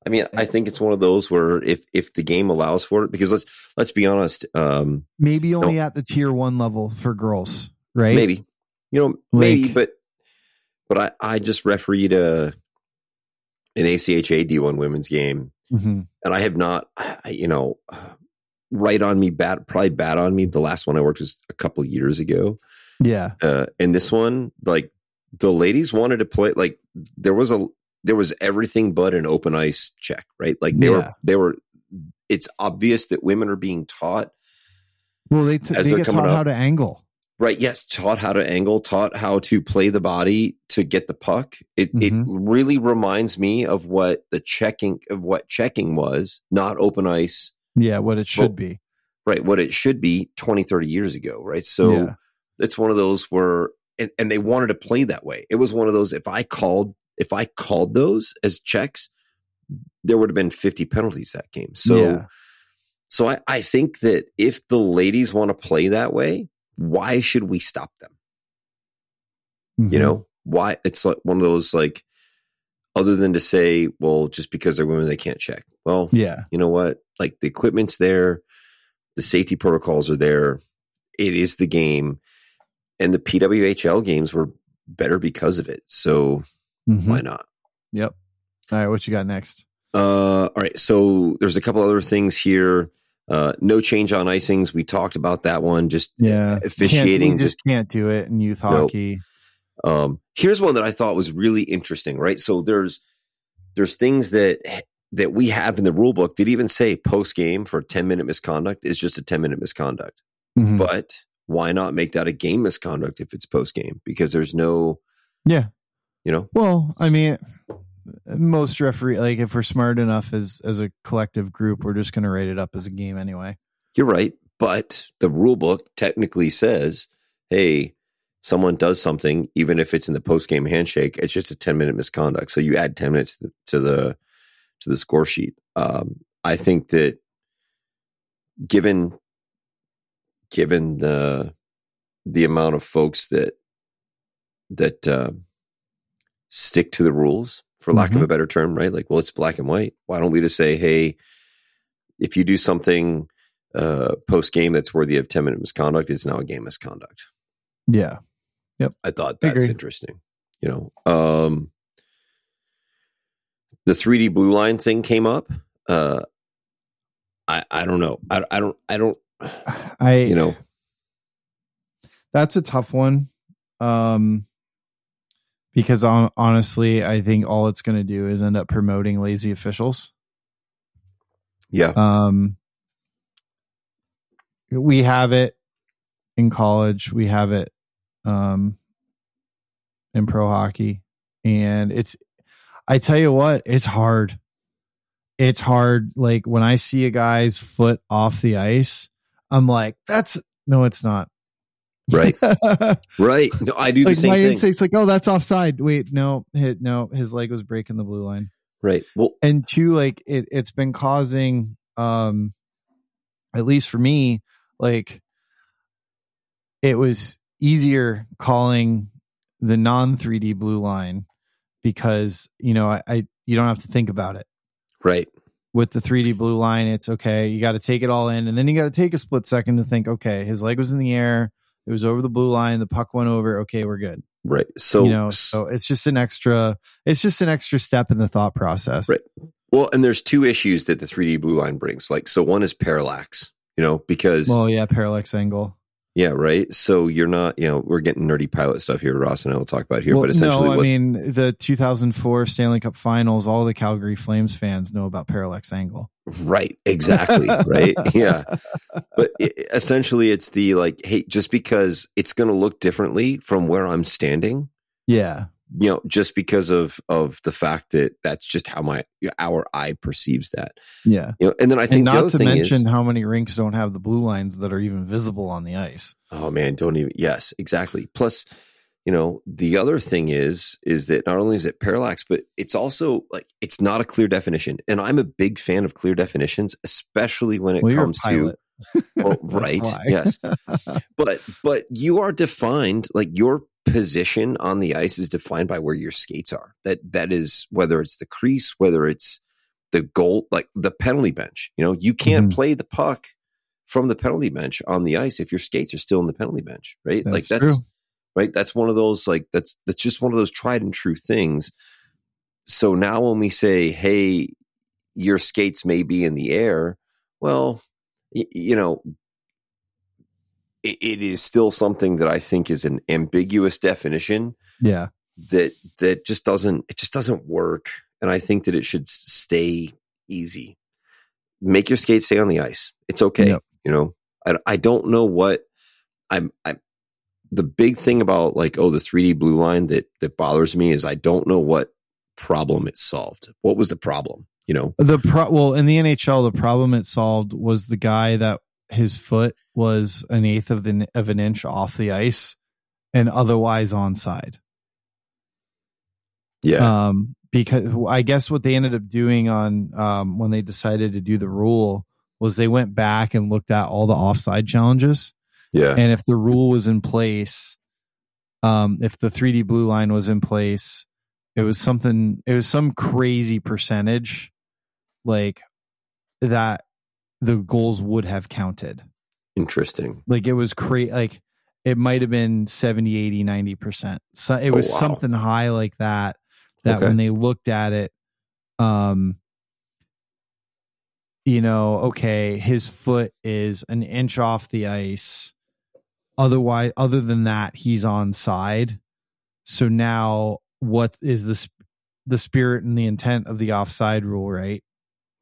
i mean i think it's one of those where if if the game allows for it because let's let's be honest um maybe only at the tier one level for girls, right? maybe you know maybe Like- but but i i just refereed a an ACHA D1 women's game Mhm. and I have not, I, you know, uh, right on me, bad, probably bad on me. The last one I worked was a couple years ago. Yeah, Uh, and this one, like the ladies wanted to play, like there was a, there was everything but an open ice check, right? Like they Yeah. were, they were, it's obvious that women are being taught, well, they t- As they get taught up. how to angle. right? Yes. Taught how to angle, taught how to play the body to get the puck. It, it Mhm. really reminds me of what the checking, of what checking was, not open ice. Yeah, what it should Well, be. right what it should be 20 30 years ago right so Yeah. it's one of those where and, and they wanted to play that way it was one of those if i called if i called those as checks there would have been 50 penalties that game so Yeah. so I, I think that if the ladies want to play that way why should we stop them you Mhm. know why it's like one of those like other than to say well just because they're women they can't check well Yeah. you know what? Like the equipment's there, the safety protocols are there. It is the game, and the PWHL games were better because of it. So Mhm. why not? Yep. All right, what you got next? Uh, all right. So there's a couple other things here. Uh, no change on icings. We talked about that one. Just Yeah, officiating. Can't, just just can't do it in youth hockey. Um, here's one that I thought was really interesting, right? So there's there's things that that we have in the rule book that even say post game for 10 minute misconduct is just a 10 minute misconduct. Mhm. But why not make that a game misconduct if it's post game? Because there's no, yeah. You know, Well, I mean, most referee like if we're smart enough as as a collective group, we're just going to rate it up as a game anyway. you're right. But the rule book technically says, hey, someone does something, even if it's in the post game handshake, it's just a 10 minute misconduct. So you add 10 minutes to the to the score sheet. Um, I think that given given the the amount of folks that that uh, stick to the rules, for lack of Mhm. a better term, right? Like, well, it's black and white. Why don't we just say, hey, if you do something uh, post game that's worthy of 10 minute misconduct, it's now a game misconduct. Yeah. Yep. I thought that's agree. interesting. You know, um, the 3D blue line thing came up. Uh, I I don't know. I I don't I don't I you know that's a tough one. Um because on, honestly, I think all it's going to do is end up promoting lazy officials. yeah Um, we have it in college. We have it um, in pro hockey, and it's. I tell you what, it's hard. It's hard. Like when I see a guy's foot off the ice, I'm like, "That's no, it's not." Right right. No, I do the like same my thing. instinct's like, "Oh, that's offside." Wait, no, hit no. His leg was breaking the blue line Right. Well, and two like it it's been causing um at least for me like it was easier calling the non 3D blue line because you know I, I you don't have to think about it Right. with the 3D blue line, it's okay. You got to take it all in, and then you got to take a split second to think. Okay, his leg was in the air. It was over the blue line. The puck went over. Okay, we're good. Right. So you know, so it's just an extra. It's just an extra step in the thought process. Right. Well, and there's two issues that the 3D blue line brings. Like, so one is parallax, you know, because Well, yeah, parallax angle. Yeah, right. So you're not, you know, we're getting nerdy pilot stuff here. Ross and I will talk about here, well, but essentially, no, I what, mean the 2004 Stanley Cup Finals. All the Calgary Flames fans know about parallax angle. right, exactly, right, yeah. But i essentially, it's the like, hey, just because it's going to look differently from where I'm standing, Yeah, you know, just because of of the fact that that's just how my our eye perceives that, yeah. you know. And then I And think the not to mention is, how many rinks don't have the blue lines that are even visible on the ice. Oh man, don't even. Yes, exactly. Plus, you know, the other thing is is that not only is it parallax, but it's also like it's not a clear definition. And I'm a big fan of clear definitions, especially when it Well, comes to well, oh, right. Yes. but but you are defined like your position on the ice is defined by where your skates are. That that is whether it's the crease, whether it's the goal, like the penalty bench. You know, you can't Mhm. play the puck from the penalty bench on the ice if your skates are still in the penalty bench, right? like That's that's true. right. That's one of those like that's that's just one of those tried and true things. So now when we say, "Hey, your skates may be in the air," well, y- you know, it, it is still something that I think is an ambiguous definition Yeah, that that just doesn't it just doesn't work. And I think that it should stay easy. Make your skates stay on the ice. It's okay. Yep. You know, I, I don't know what I'm. I'm the big thing about like oh the 3D blue line that that bothers me is I don't know what problem it solved. What was the problem? You know, the pro. Well, in the NHL, the problem it solved was the guy that his foot was an eighth of the of an inch off the ice, and otherwise onside. yeah, Um, because I guess what they ended up doing on um, when they decided to do the rule was they went back and looked at all the offside challenges, yeah, and if the rule was in place, um, if the 3D blue line was in place, it was something. It was some crazy percentage, like that the goals would have counted. interesting. Like it was crazy. Like it might have been 70, 80, 90 percent. So it Oh, was wow. something high like that. That Okay. when they looked at it, um, you know, okay, his foot is an inch off the ice. Otherwise, other than that, he's on side. So now, what is the the spirit and the intent of the offside rule? Right?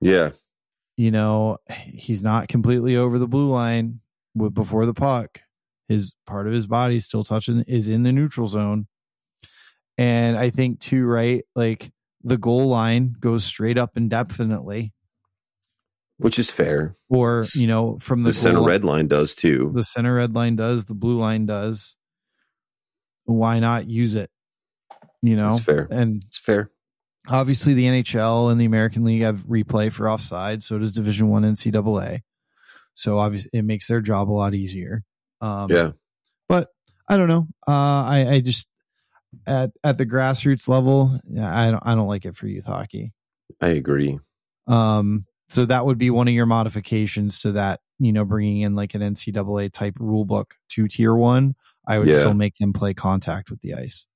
Yeah, you know, he's not completely over the blue line with before the puck. His part of his body still touching is in the neutral zone. And I think too, right? Like the goal line goes straight up indefinitely. which is fair. Or, you know, from the, The, center goal- red line does too. the center red line does, the blue line does. Why not use it? You know? It's fair. And It's fair. Obviously the NHL and the American League have replay for offside. So does Division One NCAA. So obviously it makes their job a lot easier. Um, yeah, but I don't know. Uh, I, I just at at the grassroots level, yeah, I don't I don't like it for youth hockey. I agree. Um, so that would be one of your modifications to that. You know, bringing in like an NCAA type rule book to tier one. I would Yeah. still make them play contact with the ice.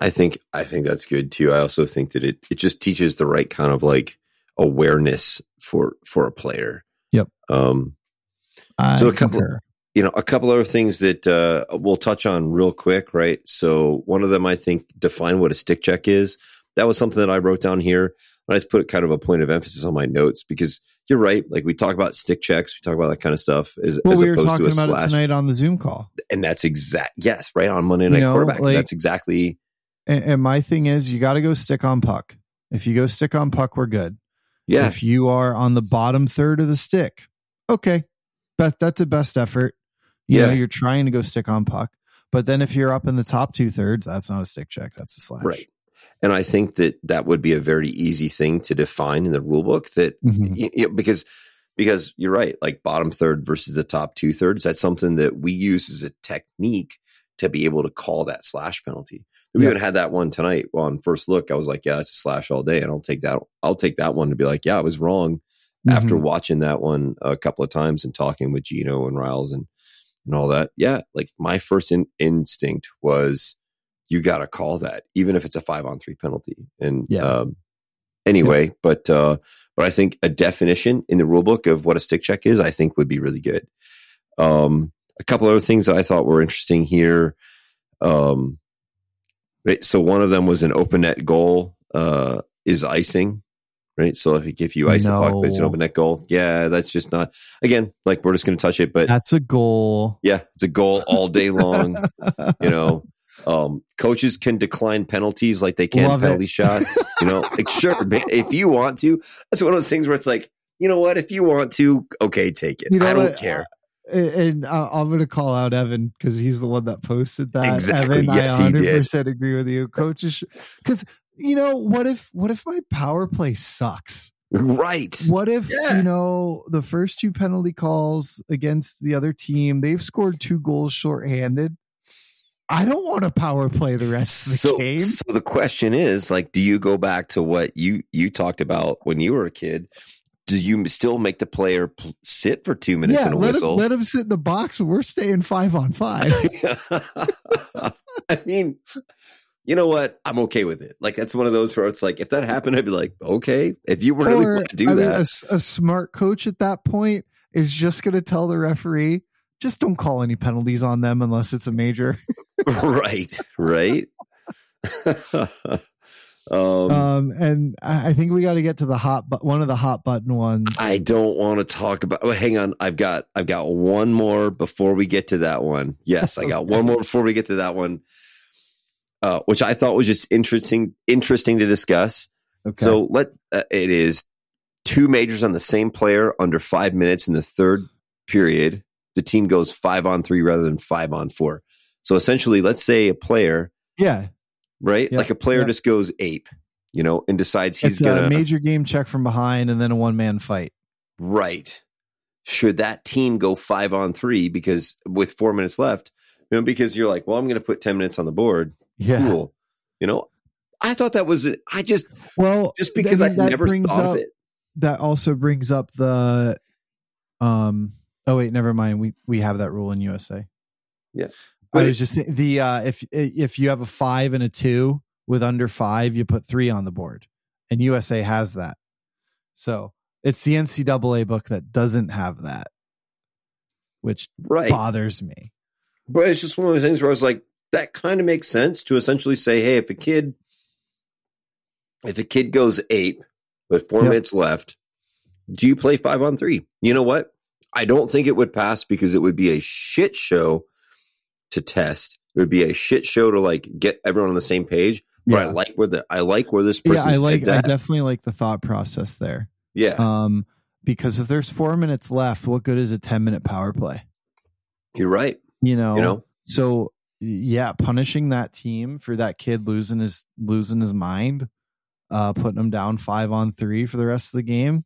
I think I think that's good too. I also think that it it just teaches the right kind of like awareness for for a player. Yep. Um, I So a couple- concur. you know, a couple other things that uh, we'll touch on real quick, right? So one of them, I think, define what a stick check is. That was something that I wrote down here. I just put kind of a point of emphasis on my notes because you're right. Like we talk about stick checks, we talk about that kind of stuff as, Well, as we were talking about slash. it tonight on the Zoom call. And that's exact. Yes, right on Monday You Night know, Quarterback. like- that's exactly And, and my thing is, you got to go stick on puck. If you go stick on puck, we're good. yeah. If you are on the bottom third of the stick, okay, best that's a best effort. You know, Yeah. you're trying to go stick on puck. But then if you're up in the top two thirds, that's not a stick check. That's a slash. Right. And I think that that would be a very easy thing to define in the rule book that Mhm. y- y- because because you're right. Like bottom third versus the top two thirds. That's something that we use as a technique to be able to call that slash penalty. We Yeah. even had that one tonight. Well, on first look, I was like, yeah, it's a slash all day. And I'll take that. I'll take that one to be like, yeah, I was wrong after Mhm. watching that one a couple of times and talking with Gino and Riles and, and all that. Yeah. Like my first in, instinct was you got to call that, even if it's a five on three penalty. And, Yeah. um, anyway, but, uh, but I think a definition in the rule book of what a stick check is, I think would be really good. Um, a couple other things that I thought were interesting here. Um, right. So one of them was an open net goal, uh, is icing, right? So if, if you ice the puck, but it's an open net goal. Yeah. That's just not, again, like we're just going to touch it, but That's a goal. yeah, it's a goal all day long. you know, um, coaches can decline penalties like they can Love it. penalty shots. You know, like sure, if you want to, that's one of those things where it's like, you know what, if you want to, okay, take it. You know I don't what? care. And- uh, I'm going to call out Evan because he's the one that posted that. Exactly. Evan, Yes, I he did. 100% agree with you. Coaches, because you know what if what if my power play sucks? Right. What if Yeah. you know the first two penalty calls against the other team? They've scored two goals shorthanded. I don't want to power play the rest of the So, game. so the question is, like, do you go back to what you you talked about when you were a kid? Do you still make the player pl- sit for two minutes Yeah, and a let him, whistle? let him sit in the box, but we're staying five on five. I mean, you know what? I'm okay with it. Like that's one of those where it's like, if that happened, I'd be like, okay. If you really want to do I mean, a that, a, smart coach at that point is just going to tell the referee, just don't call any penalties on them unless it's a major. right, right. um, Um, and I think we got to get to the hot, but one of the hot button ones. I don't want to talk about. Oh, hang on, I've got I've got one more before we get to that one. Yes, I got one more before we get to that one, uh, which I thought was just interesting interesting to discuss. okay. So let uh, it is two majors on the same player under five minutes in the third period. The team goes five on three rather than five on four. So essentially, let's say a player, yeah, right? Yeah, like a player yeah. just goes ape, you know, and decides he's gonna a major game check from behind and then a one man fight. right. Should that team go five on three because with four minutes left, you know, because you're like, well, I'm going to put ten minutes on the board. Yeah. Cool, you know. I thought that was I just Well, just because I, mean, that never thought up, of it. That also brings up the, um. Oh wait, never mind. We we have that rule in USA. Yeah. I But was just the uh if if you have a five and a two with under five, you put three on the board, and USA has that. So it's the NCAA book that doesn't have that, which Right. bothers me. But it's just one of those things where I was like, that kind of makes sense to essentially say, hey, if a kid, if a kid goes ape with four Yep. minutes left, do you play five on three? You know what? I don't think it would pass because it would be a shit show to test. It would be a shit show to like get everyone on the same page. But I like where the I like where this Yeah, I like. I definitely like the thought process there. yeah, Um, because if there's four minutes left, what good is a ten minute power play? you're right. You know. You know, So yeah, punishing that team for that kid losing his losing his mind, uh, putting him down five on three for the rest of the game,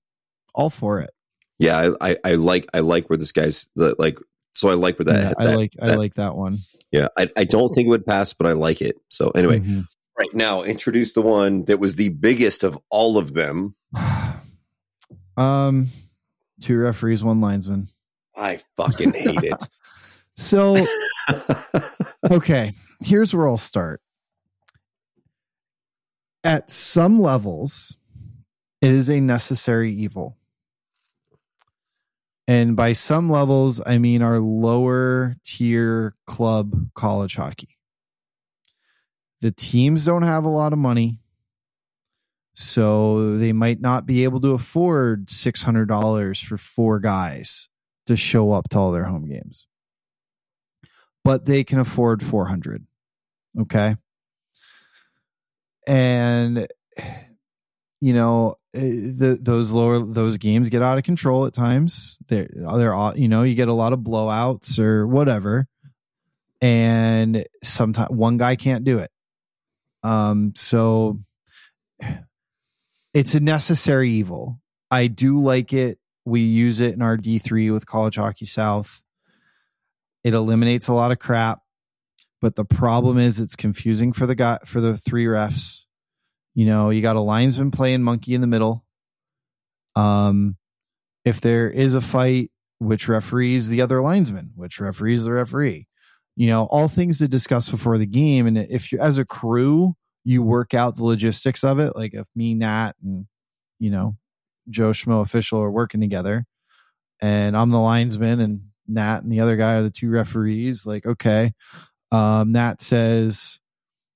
all for it. yeah, I, I, I like I like where this guy's like. So I like where that. Yeah, I that- like I like that one. Yeah, I, I don't think it would pass, but I like it. So anyway, Mhm. right now introduce the one that was the biggest of all of them. um, two referees, one linesman. I fucking hate it. So okay, here's where I'll start. At some levels, it is a necessary evil. And by some levels, I mean our lower tier club college hockey. The teams don't have a lot of money. So they might not be able to afford $600 for four guys to show up to all their home games but they can afford 400 okay and you know eh, the those lower those games get out of control at times. They're they're all you know you get a lot of blowouts or whatever. And sometimes one guy can't do it. Um so it's a necessary evil. I do like it. We use it in our D3 with College Hockey South. It eliminates a lot of crap, but the problem is it's confusing for the guy for the three refs. You know, you got a linesman playing monkey in the middle. Um, if there is a fight, which referees the other linesman, which referees the referee. You know, all things to discuss before the game. And if you, as a crew, you work out the logistics of it, like if me, Nat, and you know, Joe Schmo official are working together, and I'm the linesman, and Nat and the other guy are the two referees. Like, okay, um, Nat says,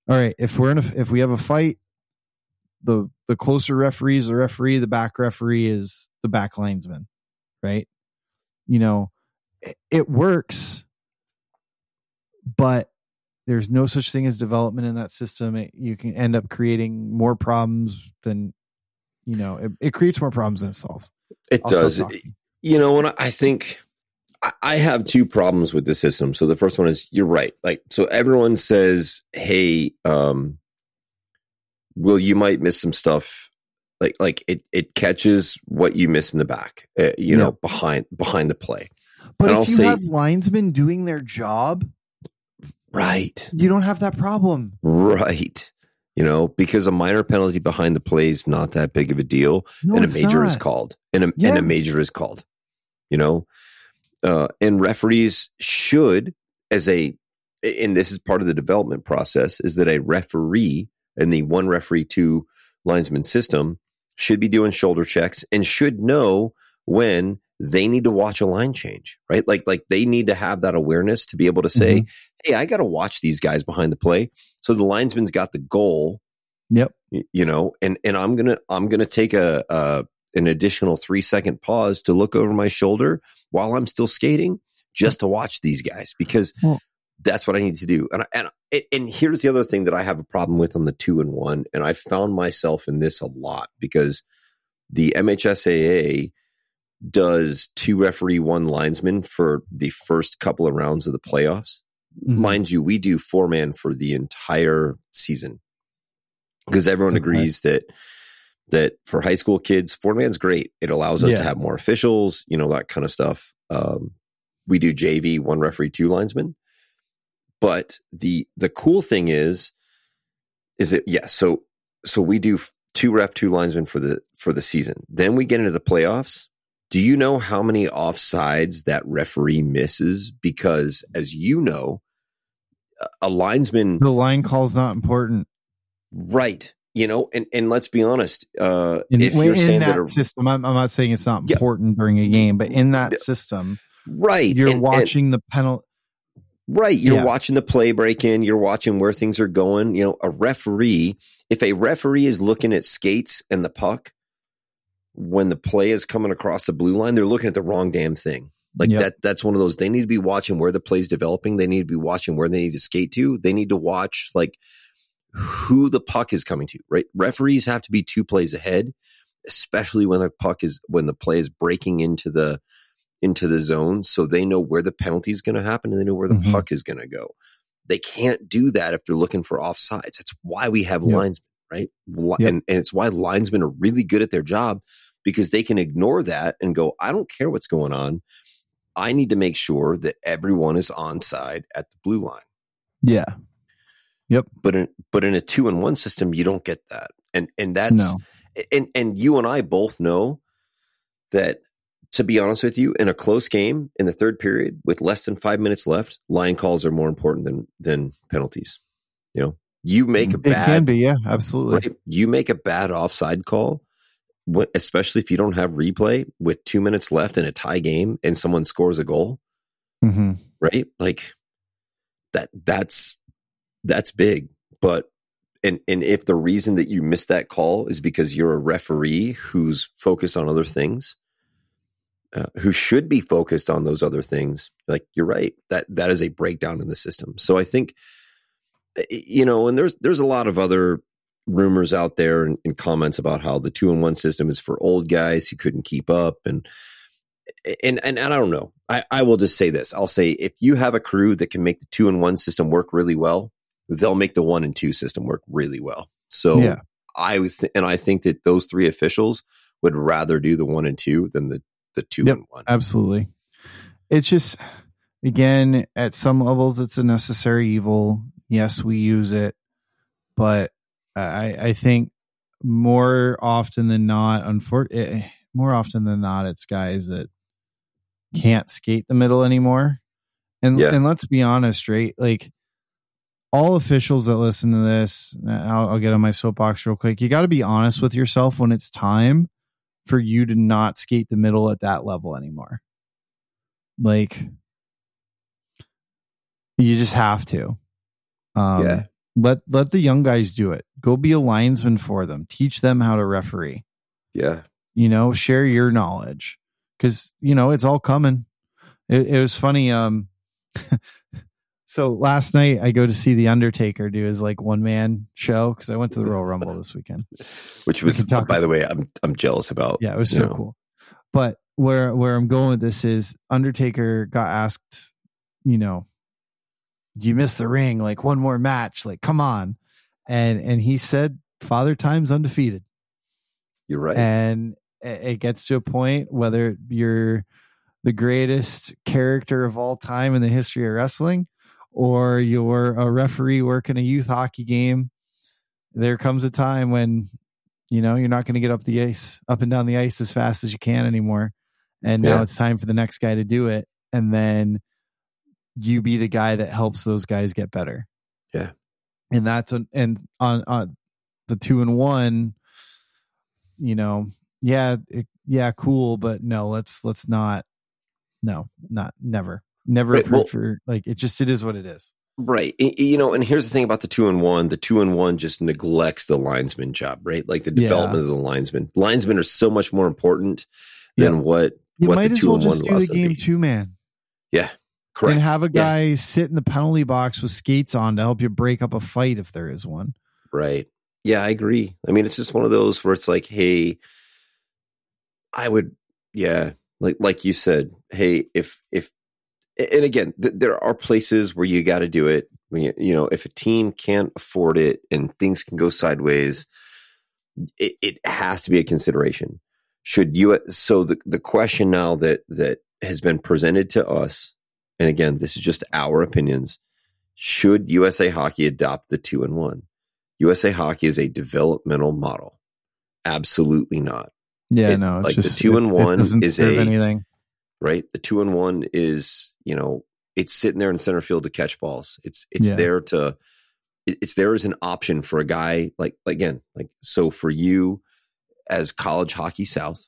"All right, if we're in a, if we have a fight, the the closer referee is the referee, the back referee is the back linesman, right? You know, it, it works, but there's no such thing as development in that system. It, you can end up creating more problems than you know. It, it creates more problems than it solves. It I'll does. You know, and I think I- I have two problems with the system. So the first one is you're right. Like, so everyone says, "Hey, um, well, you might miss some stuff." Like, like it it catches what you miss in the back. Uh, you know, behind behind the play. But And if I'll you say- have linesmen doing their job, Right. you don't have that problem. Right. You know, because a minor penalty behind the play is not that big of a deal. No, and a major is called. And a, Yeah. and a major is called. You know? Uh, and referees should, as a and this is part of the development process, is that a referee in the one referee two linesman system should be doing shoulder checks and should know when they need to watch a line change, right? Like like they need to have that awareness to be able to say, Mm-hmm. hey, I got to watch these guys behind the play. So the linesman's got the goal, Yep. you know, and and I'm gonna I'm gonna take a, a an additional three second pause to look over my shoulder while I'm still skating, just to watch these guys because Well- that's what I need to do. And I- and and here's the other thing that I have a problem with on the two and one, and I found myself in this a lot because the MHSAA does two referee one linesman for the first couple of rounds of the playoffs Mhm. mind you, we do four man for the entire season because everyone Okay. agrees that that for high school kids, four man's great. It allows us to have more officials, you know, that kind of stuff. Um, we do JV, one referee, two linesmen. But the the cool thing is, is that yeah, so so we do two ref, two linesmen for the for the season. Then we get into the playoffs. Do you know how many offsides that referee misses? Because as you know, a- linesman The line call's not important. Right. You know, and, and let's be honest. Uh, In, if you're saying that that, a, system, I'm, I'm not saying it's not Yeah. important during a game, but in that system, right, you're and- and- watching the penalty. Right, you're Yeah. watching the play break in. You're watching where things are going. You know, a referee. If a referee is looking at skates and the puck when the play is coming across the blue line, they're looking at the wrong damn thing. Like Yep. that. That's one of those. They need to be watching where the play's developing. They need to be watching where they need to skate to. They need to watch like who the puck is coming to. Right. Referees have to be two plays ahead, especially when the puck is when the play is breaking into the into the zone, so they know where the penalty is going to happen and they know where the Mhm. puck is going to go. They can't do that if they're looking for offsides. That's why we have Yep. linesmen, right? Yep. And and it's why linesmen are really good at their job because they can ignore that and go, I don't care what's going on. I need to make sure that everyone is onside at the blue line. Yeah. Yep. But in but in a two and one system, you don't get that. And and that's No. and and you and I both know that to be honest with you, in a close game in the third period with less than five minutes left, line calls are more important than than penalties. You know, you make a It can bad be. Yeah. Absolutely. right, you make a bad offside call, especially if you don't have replay with two minutes left in a tie game and someone scores a goal, hmm right? Like that that's that's big. But and and if the reason that you missed that call is because you're a referee who's focused on other things, uh, who should be focused on those other things, like you're right. That that is a breakdown in the system. So I think uh, you know, and there's there's a lot of other rumors out there and, and comments about how the two and one system is for old guys who couldn't keep up and and and, and I don't know. I, I will just say this. I'll say if you have a crew that can make the two and one system work really well, they'll make the one and two system work really well. So Yeah. I was, and I think that those three officials would rather do the one and two than the the two Yep. and one. Absolutely. It's just again at some levels it's a necessary evil. Yes, we use it, but I I think more often than not, unfor- eh, eh, more often than not, it's guys that can't skate the middle anymore. And Yeah. and let's be honest, right? Like all officials that listen to this, eh, I'll, I'll get on my soapbox real quick. You got to be honest with yourself when it's time for you to not skate the middle at that level anymore. Like you just have to. Um, Yeah. Let let the young guys do it. Go be a linesman for them. Teach them how to referee. Yeah. You know, share your knowledge because you know it's all coming. It, it was funny. Um, so last night I go to see the Undertaker do his like one man show because I went to the Royal Rumble this weekend. Which was, by the way, I'm I'm jealous about. Yeah, it was so know. cool. But where where I'm going with this is Undertaker got asked, you know, do you miss the ring? Like one more match, like come on. And and he said Father Time's undefeated. You're right. And it gets to a point whether you're the greatest character of all time in the history of wrestling or you're a referee working a youth hockey game, there comes a time when you know you're not going to get up the ice, up and down the ice as fast as you can anymore. And now it's time for the next guy to do it. And then you be the guy that helps those guys get better. Yeah. And that's an, and on, on the two and one, you know, yeah, it, yeah, cool, but no, let's let's not, no, not never, never Right, well- for like it. Just it is what it is. Right. You know, and here's the thing about the two and one. The two and one just neglects the linesman job, right? Like the Yeah. development of the linesman. Linesmen are so much more important than Yeah. what You what might the as two well and just one do the allows them to game two man Yeah. correct. and have a Yeah, guy sit in the penalty box with skates on to help you break up a fight if there is one. right. Yeah, I agree. I mean, it's just one of those where it's like, hey, I would, yeah, like like you said, hey, if if, and again, th- there are places where you got to do it. You, you know, if a team can't afford it and things can go sideways, it, it has to be a consideration. Should you? So the the question now that that has been presented to us, and again, this is just our opinions. Should USA Hockey adopt the two and one? USA Hockey is a developmental model. Absolutely not. Yeah, It- no, it's like the two it- and one is a- anything. Right? The two and one is, you know, it's sitting there in center field to catch balls. It's it's Yeah. there to it's there as an option for a guy like again, like so for you as college hockey south,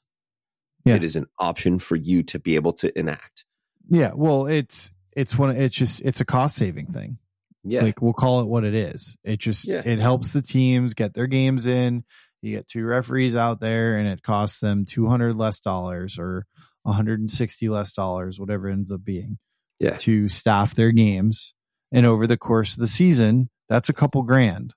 Yeah. it is an option for you to be able to enact. Yeah, well, it's it's one. It's just it's a cost saving thing. Yeah. Like we'll call it what it is. It just Yeah. it helps the teams get their games in. You get two referees out there, and it costs them two hundred less dollars or one hundred and sixty less dollars, whatever it ends up being, yeah. to staff their games. And over the course of the season, that's a couple grand.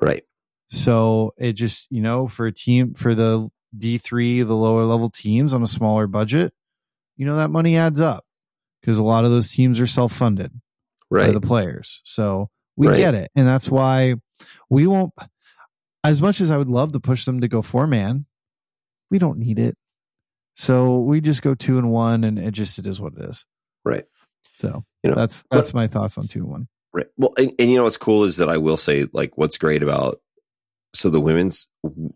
Right. So it just, you know, for a team, for the D3, the lower level teams on a smaller budget, you know, that money adds up because a lot of those teams are self funded by Right. the players. So we Right. get it. And that's why we won't, as much as I would love to push them to go four man, we don't need it. So we just go two and one and it just, it is what it is. Right. So You know, that's, but- that's my thoughts on two and one. Right. Well, and, and you know what's cool is that I will say like what's great about so the women's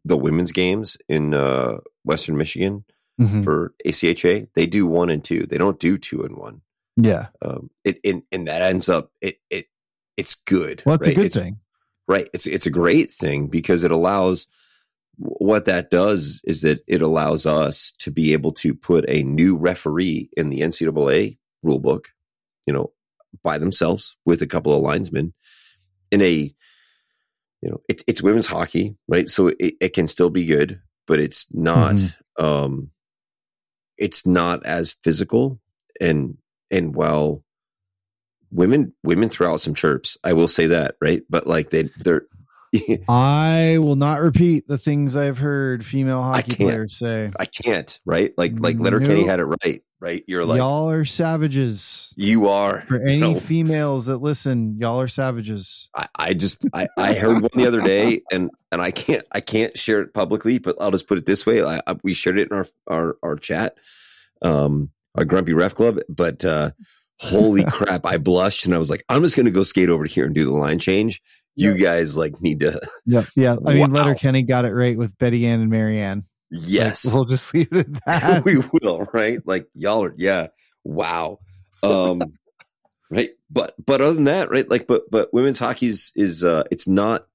the women's games in uh Western Michigan Mhm. for ACHA, they do one and two. They don't do two and one. Yeah. Um it and, and that ends up it it it's good. Well, it's a right? good thing. Right. It's it's a great thing because it allows what that does is that it allows us to be able to put a new referee in the NCAA rulebook, you know, by themselves with a couple of linesmen in a you know it's it's women's hockey right? So it, it can still be good but it's not Mhm. um it's not as physical. And and while women women throw out some chirps i will say that right? But like they they're I will not repeat the things I've heard female hockey players say. i can't right like like letterkenny Nope. had it right right you're like y'all are savages. you are For any know, females that listen, y'all are savages. I, I just I, I heard one the other day and and I can't I can't share it publicly, but I'll just put it this way. I, I, we shared it in our our, our chat. um, our grumpy ref club, but uh, holy crap, I blushed and I was like, I'm just going to go skate over here and do the line change. You guys like need to. Yeah, yeah. I mean, Wow. Letterkenny got it right with Betty Ann and Marianne. Yes, Like, we'll just leave it at that. we will. Right, like y'all are. Yeah, wow. Um, right, but but other than that, right, like but but women's hockey is is uh, it's not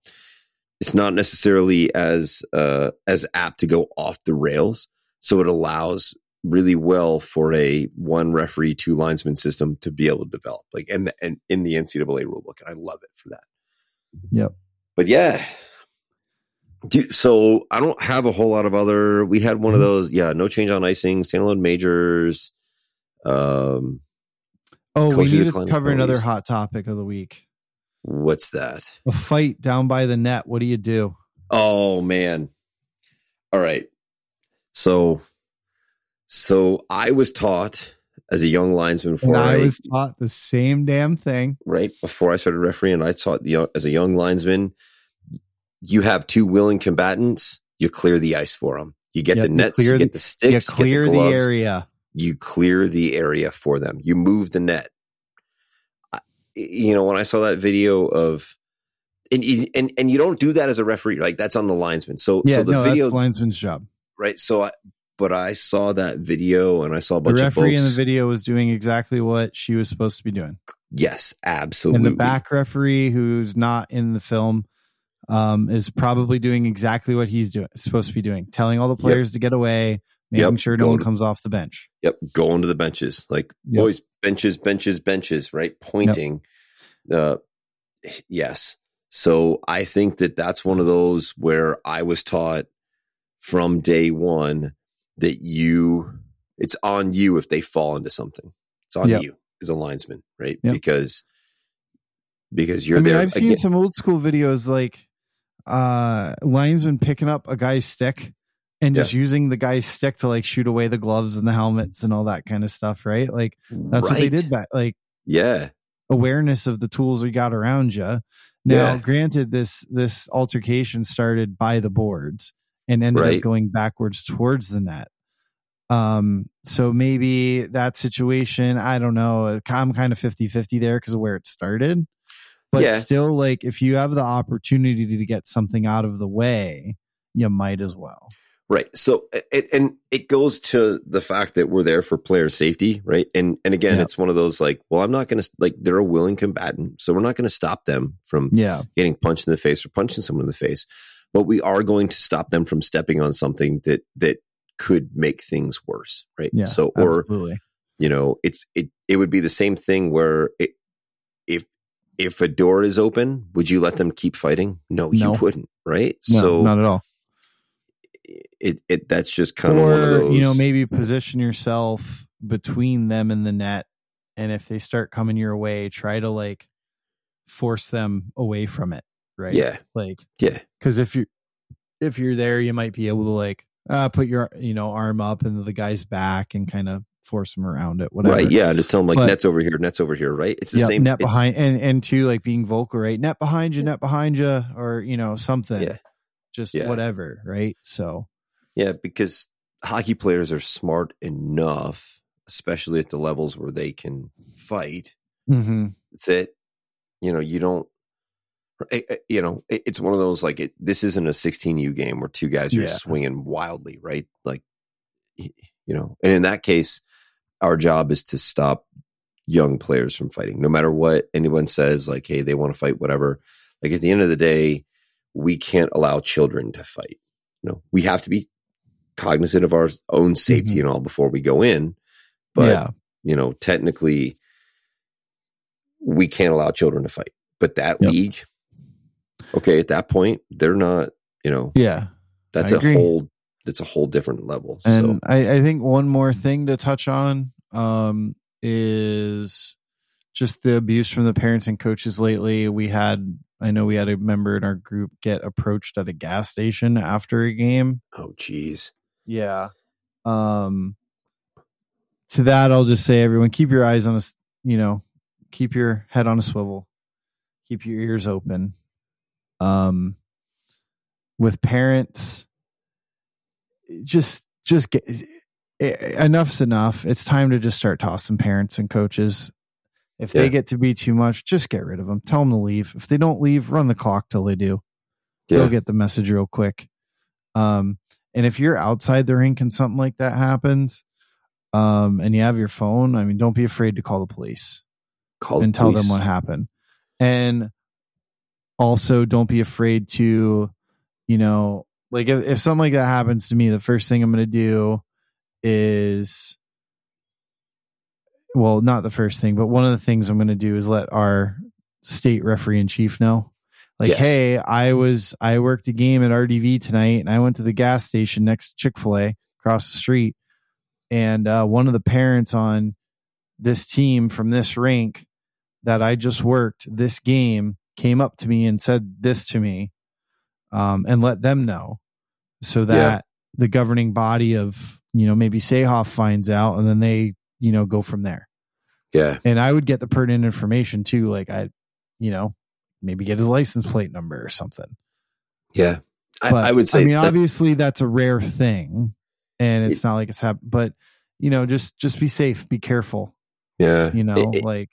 it's not necessarily as uh, as apt to go off the rails. So it allows really well for a one referee, two linesman system to be able to develop, like and and in the NCAA rulebook, and I love it for that. Yep. But yeah. Dude, so I don't have a whole lot of other. We had one of Mhm. those, yeah. No change on icing, standalone majors. Um, Oh, we need to cover another hot topic of the week. what's that? A fight down by the net. What do you do? Oh man. All right. So, so I was taught as a young linesman before I I, was taught the same damn thing. right before I started refereeing. I taught the as a young linesman, you have two willing combatants. You clear the ice for them. You get the nets, you get the sticks, you clear the, the, area. You clear the area for them. You move the net. I- You know, when I saw that video of, and you- and and you don't do that as a referee, like that's on the linesman. So Yeah, so the no, video, that's linesman's job. right? So I, but I saw that video and I saw a The bunch of referee folks. in the video was doing exactly what she was supposed to be doing. yes, absolutely. And the back referee, who's not in the film, um, is probably doing exactly what he's doing supposed to be doing, telling all the players to get away, making Yep, sure no one comes off the bench. Yep, going to the benches, like Yep. boys, benches, benches, benches, right? Pointing. Uh, yes. So I think that that's one of those where I was taught from day one that you, it's on you if they fall into something. It's on Yep. you as a linesman, right? Yep. Because because you're I mean, there. I've seen some old school videos like uh linesman picking up a guy's stick and just using the guy's stick to like shoot away the gloves and the helmets and all that kind of stuff, right? Like that's what they did back like Yeah. awareness of the tools we got around you. Now, Yeah. granted, this this altercation started by the boards and ended Right. up going backwards towards the net. Um, so maybe that situation, I don't know. I'm kind of 50 50 there because of where it started. But Yeah. still, like, if you have the opportunity to get something out of the way, you might as well. Right. So it, and it goes to the fact that we're there for player safety, right? And and again, Yeah. it's one of those like, well, I'm not going to like they're a willing combatant, so we're not going to stop them from Yeah. getting punched in the face or punching someone in the face, but we are going to stop them from stepping on something that that could make things worse, right? Yeah. So or absolutely. you know, it's it it would be the same thing where it, if if a door is open, would you let them keep fighting? No, you wouldn't, right? No, so not at all. it it that's just kind of one of those you know maybe position yourself between them and the net and if they start coming your way try to like force them away from it right Yeah. like Yeah. because if you if you're there you might be able to like uh put your you know arm up into the guy's back and kind of force him around it whatever Right. Yeah. Just tell him like But- nets over here, nets over here. Right. It's the yeah, same. net behind and and two like being vocal right net behind you net behind you or you know something Yeah. just Yeah. whatever right so Yeah, because hockey players are smart enough, especially at the levels where they can fight, mm-hmm. that you know you don't. Eh, eh, You know, it's one of those like it, this isn't a 16U game where two guys are Yeah. swinging wildly, right? Like, you know, and in that case, our job is to stop young players from fighting, no matter what anyone says. Like, hey, they want to fight, whatever. Like at the end of the day, we can't allow children to fight. You know, we have to be cognizant of our own safety Mhm. and all before we go in. But yeah you know, technically, we can't allow children to fight. But that Yep. league, okay, at that point, they're not. You know, yeah that's I a agree. whole. That's a whole different level. And so I, I think one more thing to touch on um, is just the abuse from the parents and coaches lately. We had, I know we had a member in our group get approached at a gas station after a game. oh, geez, Yeah. Um, to that, I'll just say, everyone, keep your eyes on us. You know, keep your head on a swivel, keep your ears open. Um, with parents, just just get enough's enough. It's time to just start tossing parents and coaches. If they Yeah. get to be too much, just get rid of them. Tell them to leave. If they don't leave, run the clock till they do. Yeah. They'll get the message real quick. Um, and if you're outside the rink and something like that happens, um, and you have your phone, I mean, don't be afraid to call the police Call the and tell them what happened. And also don't be afraid to, you know, like if, if something like that happens to me, the first thing I'm going to do is, well, not the first thing, but one of the things I'm going to do is let our state referee in chief know. Like, Yes. hey, I was, I worked a game at RDV tonight and I went to the gas station next to Chick fil A across the street. And uh, one of the parents on this team from this rink that I just worked this game came up to me and said this to me um, and let them know so that the governing body of, you know, maybe Sayhoff finds out and then they, you know, go from there. Yeah. And I would get the pertinent information too. Like I, you know, maybe get his license plate number or something. Yeah. I, But I would say I mean, that's- obviously that's a rare thing and it's not like it's happened, but you know, just, just be safe, be careful, yeah. you know, It- it- like,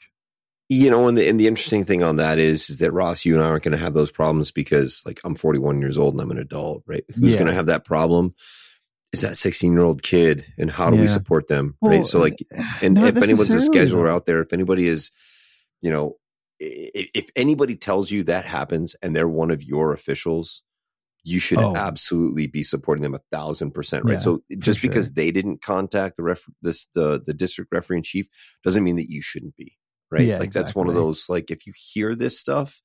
you know, and the and the interesting thing on that is is that Ross, you and I aren't going to have those problems because like I'm 41 years old and I'm an adult, right? Who's Yeah. going to have that problem? Is that 16 year old kid, and how do we support them, Well, right? So like, and if anyone's a scheduler out there, if anybody is, you know, if, if anybody tells you that happens and they're one of your officials, you should Oh. absolutely be supporting them a thousand percent, right? Yeah, so just sure. because they didn't contact the ref, this the the district referee in chief doesn't mean that you shouldn't be, right? Yeah, like that's one of those like if you hear this stuff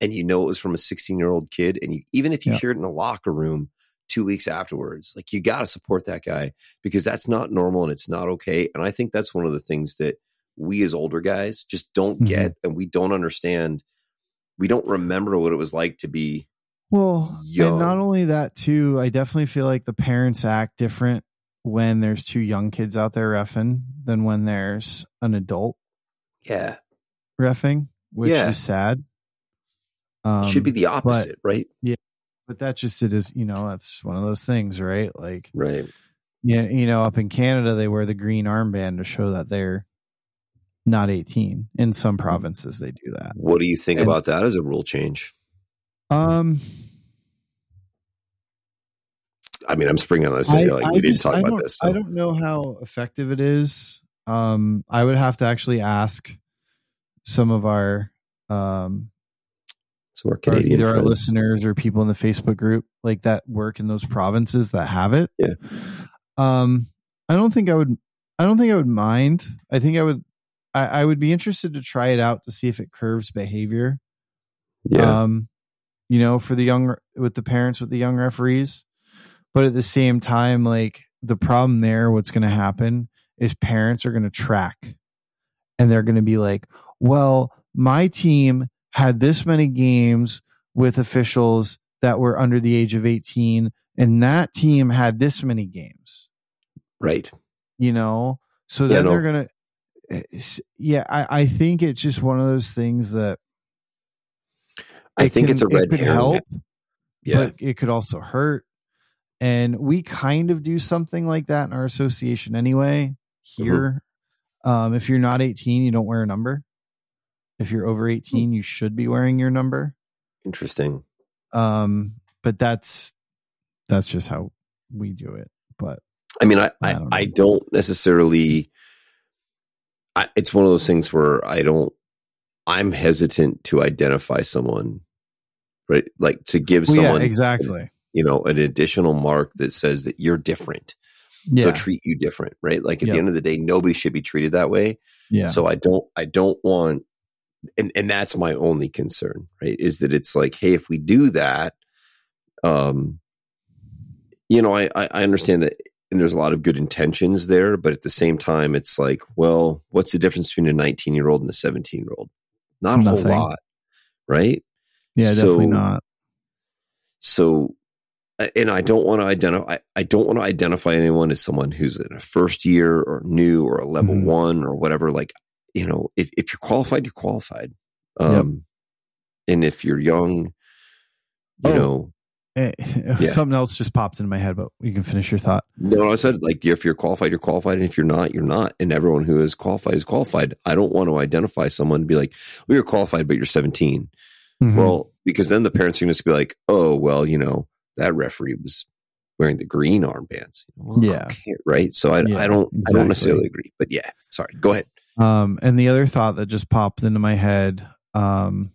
and you know it was from a 16 year old kid, and you even if you Yeah. hear it in a locker room two weeks afterwards, like you got to support that guy because that's not normal and it's not okay. And I think that's one of the things that we as older guys just don't Mhm. get and we don't understand. We don't remember what it was like to be Well, young. and not only that too, I definitely feel like the parents act different when there's two young kids out there refing than when there's an adult yeah. refing, which Yeah. is sad. Um, should be the opposite, right? Yeah, but that just it is. You know, that's one of those things, right? Like, Right. yeah, you know, up in Canada, they wear the green armband to show that they're not 18. In some provinces, they do that. What do you think And- about that as a rule change? Um, I mean, I'm springing on this. I, like I we didn't talk I about this. I don't know how effective it is. Um, I would have to actually ask some of our um So our our- Canadian either our listeners or people in the Facebook group like that work in those provinces that have it. Yeah. Um, I don't think I would. I don't think I would mind. I think I would. I, I would be interested to try it out to see if it curves behavior. yeah, Um, you know, for the young with the parents with the young referees, but at the same time, like the problem there, what's going to happen is parents are going to track, and they're going to be like, "Well, my team had this many games with officials that were under the age of eighteen, and that team had this many games." right. you know so Yeah, then no. they're gonna eh, yeah I, I think it's just one of those things that I it think can- it's a red it could herring. help Yeah, but it could also hurt and we kind of do something like that in our association anyway Mm-hmm. here um if you're not 18 you don't wear a number if you're over 18 you should be wearing your number interesting. um but that's that's just how we do it but I mean, I I I, don't. I don't necessarily. I, it's one of those things where I don't. I'm hesitant to identify someone, right? Like to give well, someone yeah exactly you know, an additional mark that says that you're different. Yeah So treat you different, right? Like at Yep. the end of the day, nobody should be treated that way. yeah So I don't, I don't want, and and that's my only concern, right? Is that it's like, hey, if we do that, um, you know, I I understand that, and there's a lot of good intentions there, but at the same time, it's like, well, what's the difference between a 19 year old and a 17 year old? Not a Nothing. whole lot, right? yeah definitely so- not So, and I don't want to identify. I don't want to identify anyone as someone who's in a first year or new or a level Mhm. one or whatever. Like, you know, if if you're qualified, you're qualified. Um, and if you're young, you Oh. know, eh, something else just popped into my head, but you can finish your thought. No, I said like if you're qualified, you're qualified, and if you're not, you're not. And everyone who is qualified is qualified. I don't want to identify someone to be like, "Well, you're qualified, but you're 17." Mhm. Well, because then the parents are going to be like, "Oh, well, you know that referee was wearing the green armbands." Well, Yeah. okay, right. So I, Yeah, I don't, I don't necessarily agree. But yeah, sorry. Go ahead. Um, and the other thought that just popped into my head um,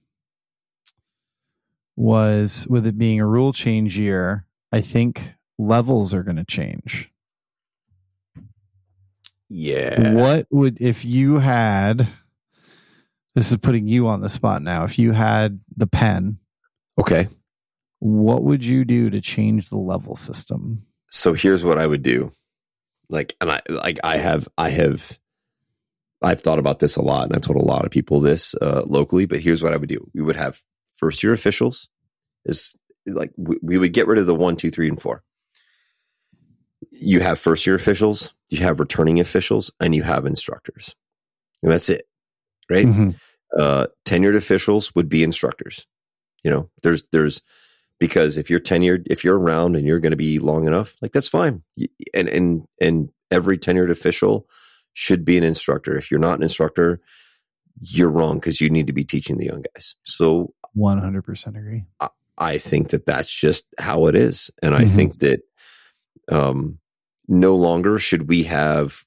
was with it being a rule change year, I think levels are going to change. Yeah. What would, if you had, this is putting you on the spot now, if you had the pen, Okay. What would you do to change the level system? so here's what I would do. Like, and I like I have I have I've thought about this a lot, and I've told a lot of people this uh, locally. But here's what I would do: we would have first year officials. Is like we, we would get rid of the one, two, three, and four. You have first year officials, you have returning officials, and you have instructors, and that's it, right? Mhm. uh, tenured officials would be instructors. You know, there's there's because if you're tenured, if you're around and you're going to be long enough, like that's fine. And and and every tenured official should be an instructor. If you're not an instructor, you're wrong because you need to be teaching the young guys. So 100% agree. I think that that's just how it is, and I Mhm. think that um, no longer should we have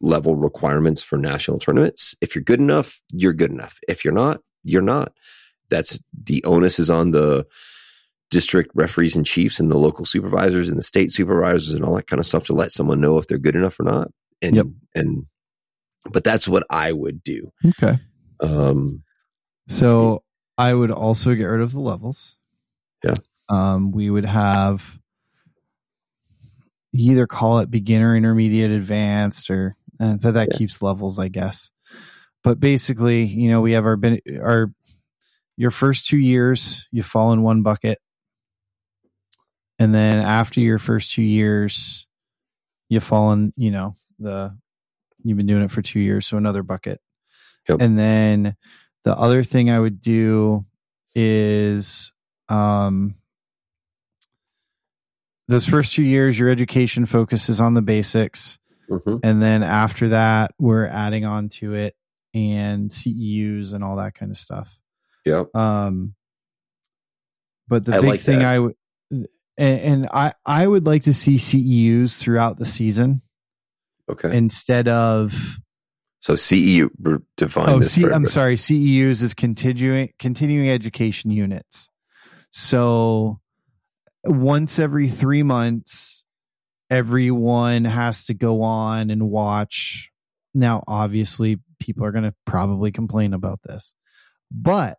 level requirements for national tournaments. If you're good enough, you're good enough. If you're not, you're not. That's the onus is on the district referees and chiefs and the local supervisors and the state supervisors and all that kind of stuff to let someone know if they're good enough or not. And Yep. and but that's what I would do. Okay. Um, So I would also get rid of the levels. Yeah. Um, we would have either call it beginner, intermediate, advanced, or uh, but that Yeah. keeps levels, I guess. But basically, you know, we have our our your first two years, you fall in one bucket, and then after your first two years, you fall in, you know, the you've been doing it for two years, so another bucket, Yep. and then the other thing I would do is um those first two years your education focuses on the basics mhm. and then after that we're adding on to it and CEUs and all that kind of stuff. Yeah. Um but the I big like thing that. I would and, and I I would like to see CEUs throughout the season Okay. instead of so CE re- define oh. C, I'm sorry. CEUs is continuing continuing education units. So once every three months, everyone has to go on and watch. Now, obviously, people are going to probably complain about this, but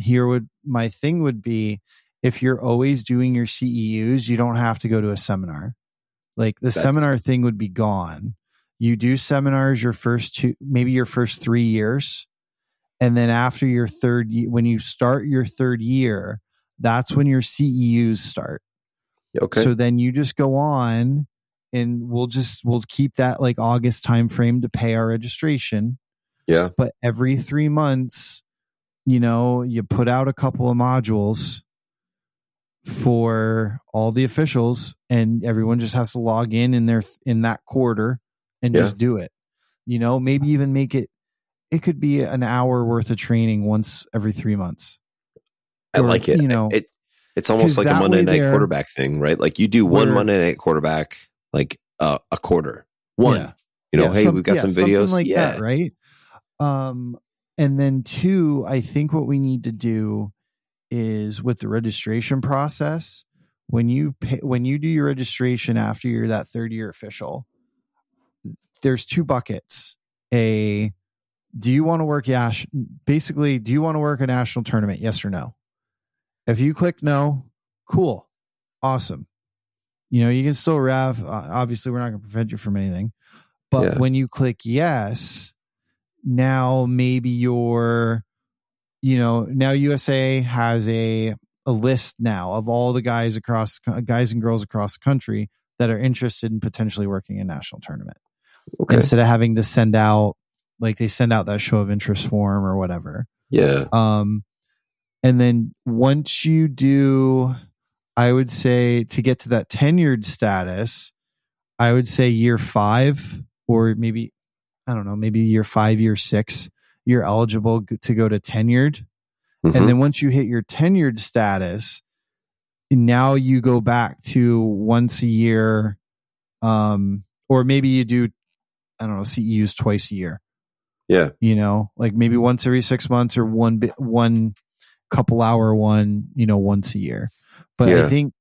here would my thing would be if you're always doing your CEUs, you don't have to go to a seminar. Like the That's- seminar thing would be gone. You do seminars your first two, maybe your first three years. And then after your third, when you start your third year, that's when your CEUs start. Okay. So then you just go on and we'll just, we'll keep that like August timeframe to pay our registration yeah. but every three months, you know, you put out a couple of modules for all the officials, and everyone just has to log in in their in that quarter and Yeah. just do it. You know, maybe even make it. It could be an hour worth of training once every three months. I Or, like it. you know, it it's almost like a Monday night quarterback thing, right? Like you do one Monday night quarterback, like uh, a quarter, one. Yeah. You know, Yeah, hey, some- we've got some videos, like yeah, that, right? Um, and then two, I think what we need to do is with the registration process. When you pay, when you do your registration after you're that third year official, there's two buckets. A, do you want to work Yash? Basically, do you want to work a national tournament? Yes or no. If you click no, cool, awesome. You know, you can still rev. Obviously, we're not going to prevent you from anything. But Yeah. when you click yes, now maybe you're, you know, now USA has a a list now of all the guys across guys and girls across the country that are interested in potentially working a national tournament. Okay, instead of having to send out like they send out that show of interest form or whatever. yeah, Um, and then once you do, I would say to get to that tenured status, I would say year five or maybe, I don't know, maybe year five, year six, you're eligible to go to tenured. Mhm. And then once you hit your tenured status, now you go back to once a year, um, or maybe you do, I don't know, CEUs twice a year. yeah, You know, like maybe once every six months or one one couple hour one, you know, once a year. But Yeah. I think,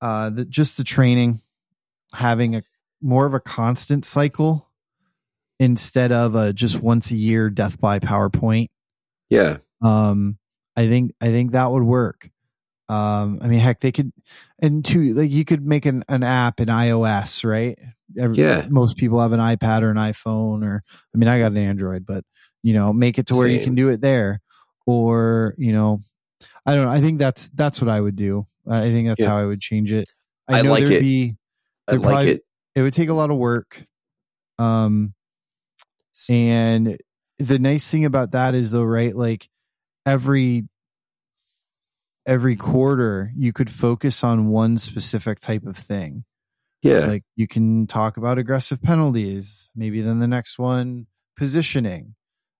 uh, the, just the training, having a more of a constant cycle instead of a just once a year death by PowerPoint. Yeah, um i think i think that would work. Um i mean heck they could and two like you could make an, an app in ios right? Every- Yeah. most people have an ipad or an iphone or i mean i got an android but you know make it to where you can do it there. Or you know i don't know i think that's that's what i would do. I think that's Yeah. how i would change it. I, I know like there'd it. be I like probably- it. it would take a lot of work. Um and the nice thing about that is though, right? Like every every quarter you could focus on one specific type of thing. yeah, Like you can talk about aggressive penalties, maybe then the next one positioning.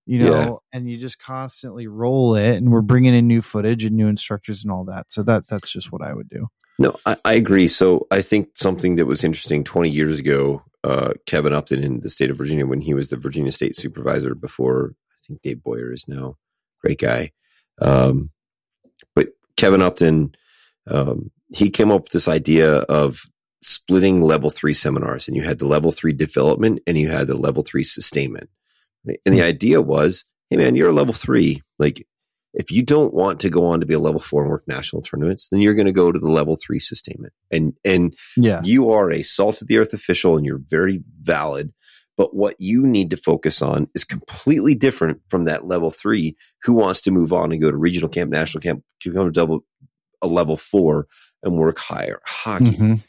You know, Yeah. and you just constantly roll it and we're bringing in new footage and new instructors and all that. So that that's just what I would do. No, I, I agree. So I think something that was interesting 20 years ago, uh, Kevin Upton in the state of Virginia, when he was the Virginia state supervisor before, I think Dave Boyer is now, great guy. Um, but Kevin Upton, um, he came up with this idea of splitting level three seminars and you had the level three development and you had the level three sustainment. And the idea was, Hey man, you're a level three. Like if you don't want to go on to be a level four and work national tournaments, then you're going to go to the level three sustainment. And and Yeah. you are a salt of the earth official and you're very valid. But what you need to focus on is completely different from that level three who wants to move on and go to regional camp, national camp, to go to double a level four and work higher hockey. Mhm.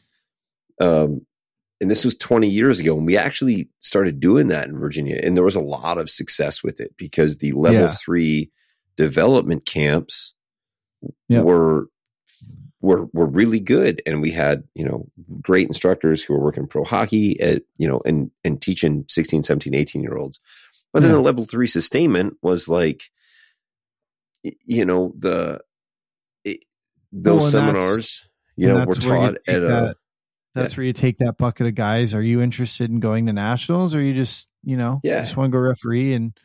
Um, and this was 20 years ago, and we actually started doing that in Virginia, and there was a lot of success with it because the level Yeah. three development camps Yep. were were were really good, and we had you know great instructors who were working pro hockey at you know and and teaching 16, 17, 18 year olds. But then Yeah. the level three sustainment was like, you know the it, those oh, Well, seminars, you know, were you taught at a that- that's where you take that bucket of guys. Are you interested in going to nationals, or you just you know Yeah. just want to go referee and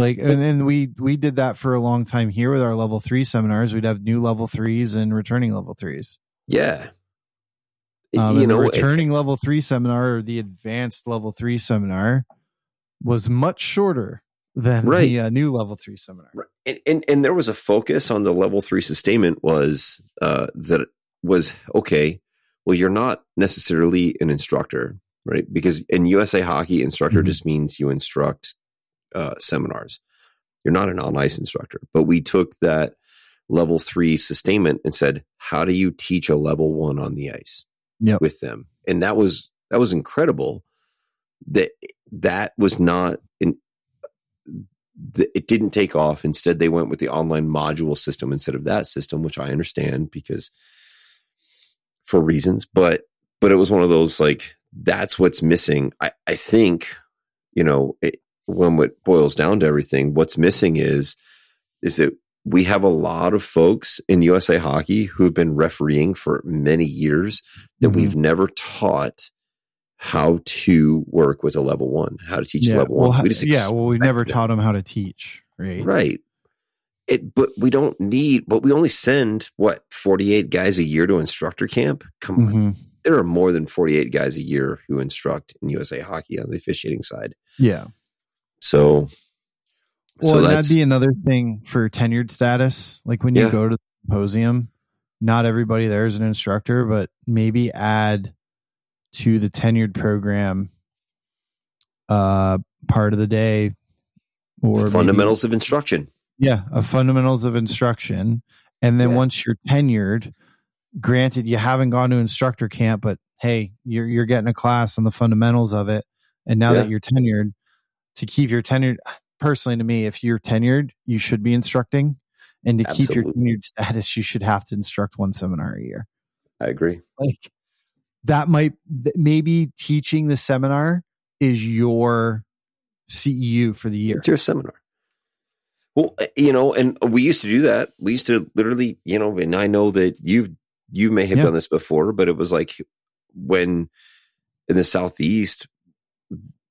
like and then we we did that for a long time here with our level three seminars. We'd have new level threes and returning level threes. Yeah. Um, you know, the it- returning level three seminar or the advanced level three seminar was much shorter than Right. the uh, new level three seminar. Right. and, and and there was a focus on the level three sustainment was uh, that was okay. Well, you're not necessarily an instructor, right? Because in USA Hockey, instructor Mhm. just means you instruct uh, seminars. You're not an on ice instructor. But we took that level three sustainment and said, how do you teach a level one on the ice Yep. with them? And that was that was incredible. That that was not in the, it didn't take off. Instead, they went with the online module system instead of that system, which I understand because for reasons. But but it was one of those like that's what's missing. I I think you know it, when what boils down to everything, what's missing is is that we have a lot of folks in USA Hockey who have been refereeing for many years that Mhm. we've never taught how to work with a level one, how to teach yeah, level well, one. ha- We just yeah. Well, we never them. taught them how to teach, right? Right. It, but we don't need, but we only send what, 48 guys a year to instructor camp? Come on. Mhm. There are more than 48 guys a year who instruct in USA hockey on the officiating side. Yeah. So, Well, so that'd be another thing for tenured status. Like when you Yeah. go to the symposium, not everybody there is an instructor, but maybe add to the tenured program uh part of the day or maybe- fundamentals of instruction. yeah, a fundamentals of instruction. And then Yeah. once you're tenured, granted you haven't gone to instructor camp, but hey, you're you're getting a class on the fundamentals of it. And now Yeah. that you're tenured, to keep your tenured personally to me, if you're tenured, you should be instructing. And to keep your Absolutely. tenured status, you should have to instruct one seminar a year. I agree. Like that might maybe teaching the seminar is your CEU for the year. It's your seminar. Well, uh, you know, and we used to do that. We used to literally, you know, and I know that you've you may have Yeah. done this before, but it was like when in the southeast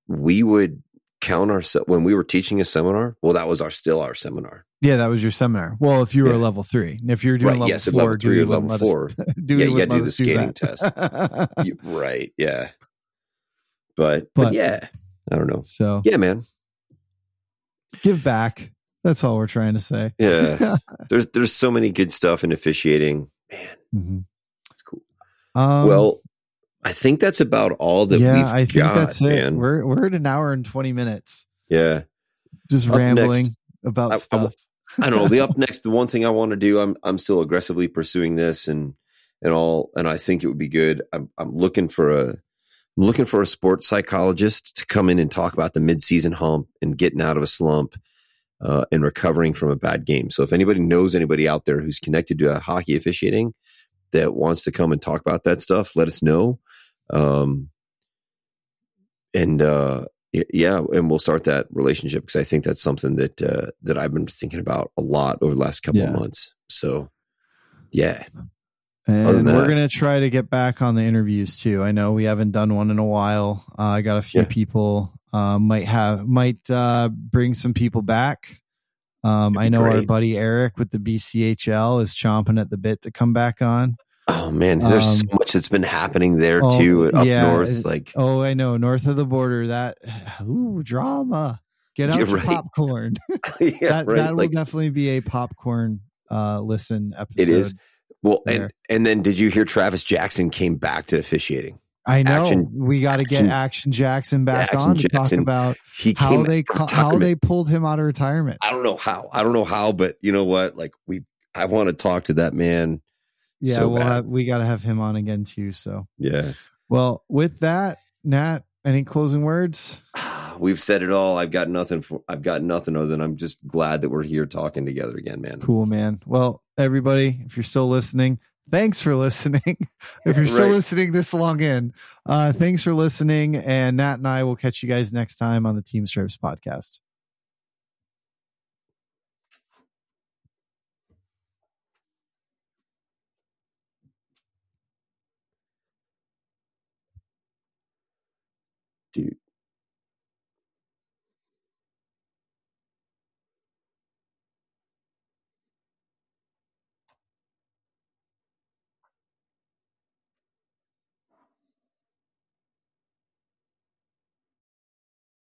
we would count our when we were teaching a seminar. Well, that was our still our seminar. Yeah, that was your seminar. Well, if you were Yeah. a level three, and if you're doing Right, level yes, four, level do three or level let us- four. do Yeah, you gotta do the skating that? You- right? Yeah, but, but But- yeah, I don't know. so Yeah, man. give back. That's all we're trying to say. Yeah, there's there's so many good stuff in officiating. Man, Mhm. it's cool. Um, well, I think that's about all that yeah, we've I think got, that's it. man. We're we're at an hour and twenty minutes, yeah, just Up rambling next, about I- I stuff. I don't know. The up next, the one thing I want to do, I'm I'm still aggressively pursuing this and and all, and I think it would be good. I'm I'm looking for a I'm looking for a sports psychologist to come in and talk about the midseason hump and getting out of a slump uh, and recovering from a bad game. So if anybody knows anybody out there who's connected to a hockey officiating that wants to come and talk about that stuff, let us know. Um, and uh, yeah, and we'll start that relationship because I think that's something that uh, that I've been thinking about a lot over the last couple Yeah. of months. So yeah, And we're gonna try to get back on the interviews too. I know we haven't done one in a while. Uh, I got a few Yeah. people uh, might have might uh, bring some people back. Um, I know our buddy Eric with the BCHL is chomping at the bit to come back on. Oh man, there's Um, so much that's been happening there oh, too up yeah, north. Like Oh, I know, north of the border. That ooh drama. Get out your right. popcorn. yeah, that right. that will definitely be a popcorn uh, listen episode. it is. Well, there. and and then did you hear Travis Jackson came back to officiating? I know Action- we got to get Action- Jackson back Action on to talk about how they out of ca- how they pulled him out of retirement. I don't know how. I don't know how, but you know what? Like we, I want to talk to that man. Yeah, so we'll bad. have, we got to have him on again too. So, Yeah, well, with that, Nat, any closing words? we've said it all. I've got nothing. For, I've got nothing other than I'm just glad that we're here talking together again, man. Cool, man. Well, everybody, if you're still listening, thanks for listening. if you're still Right. listening this long in, uh, thanks for listening. And Nat and I will catch you guys next time on the Team Stripes podcast. Dude.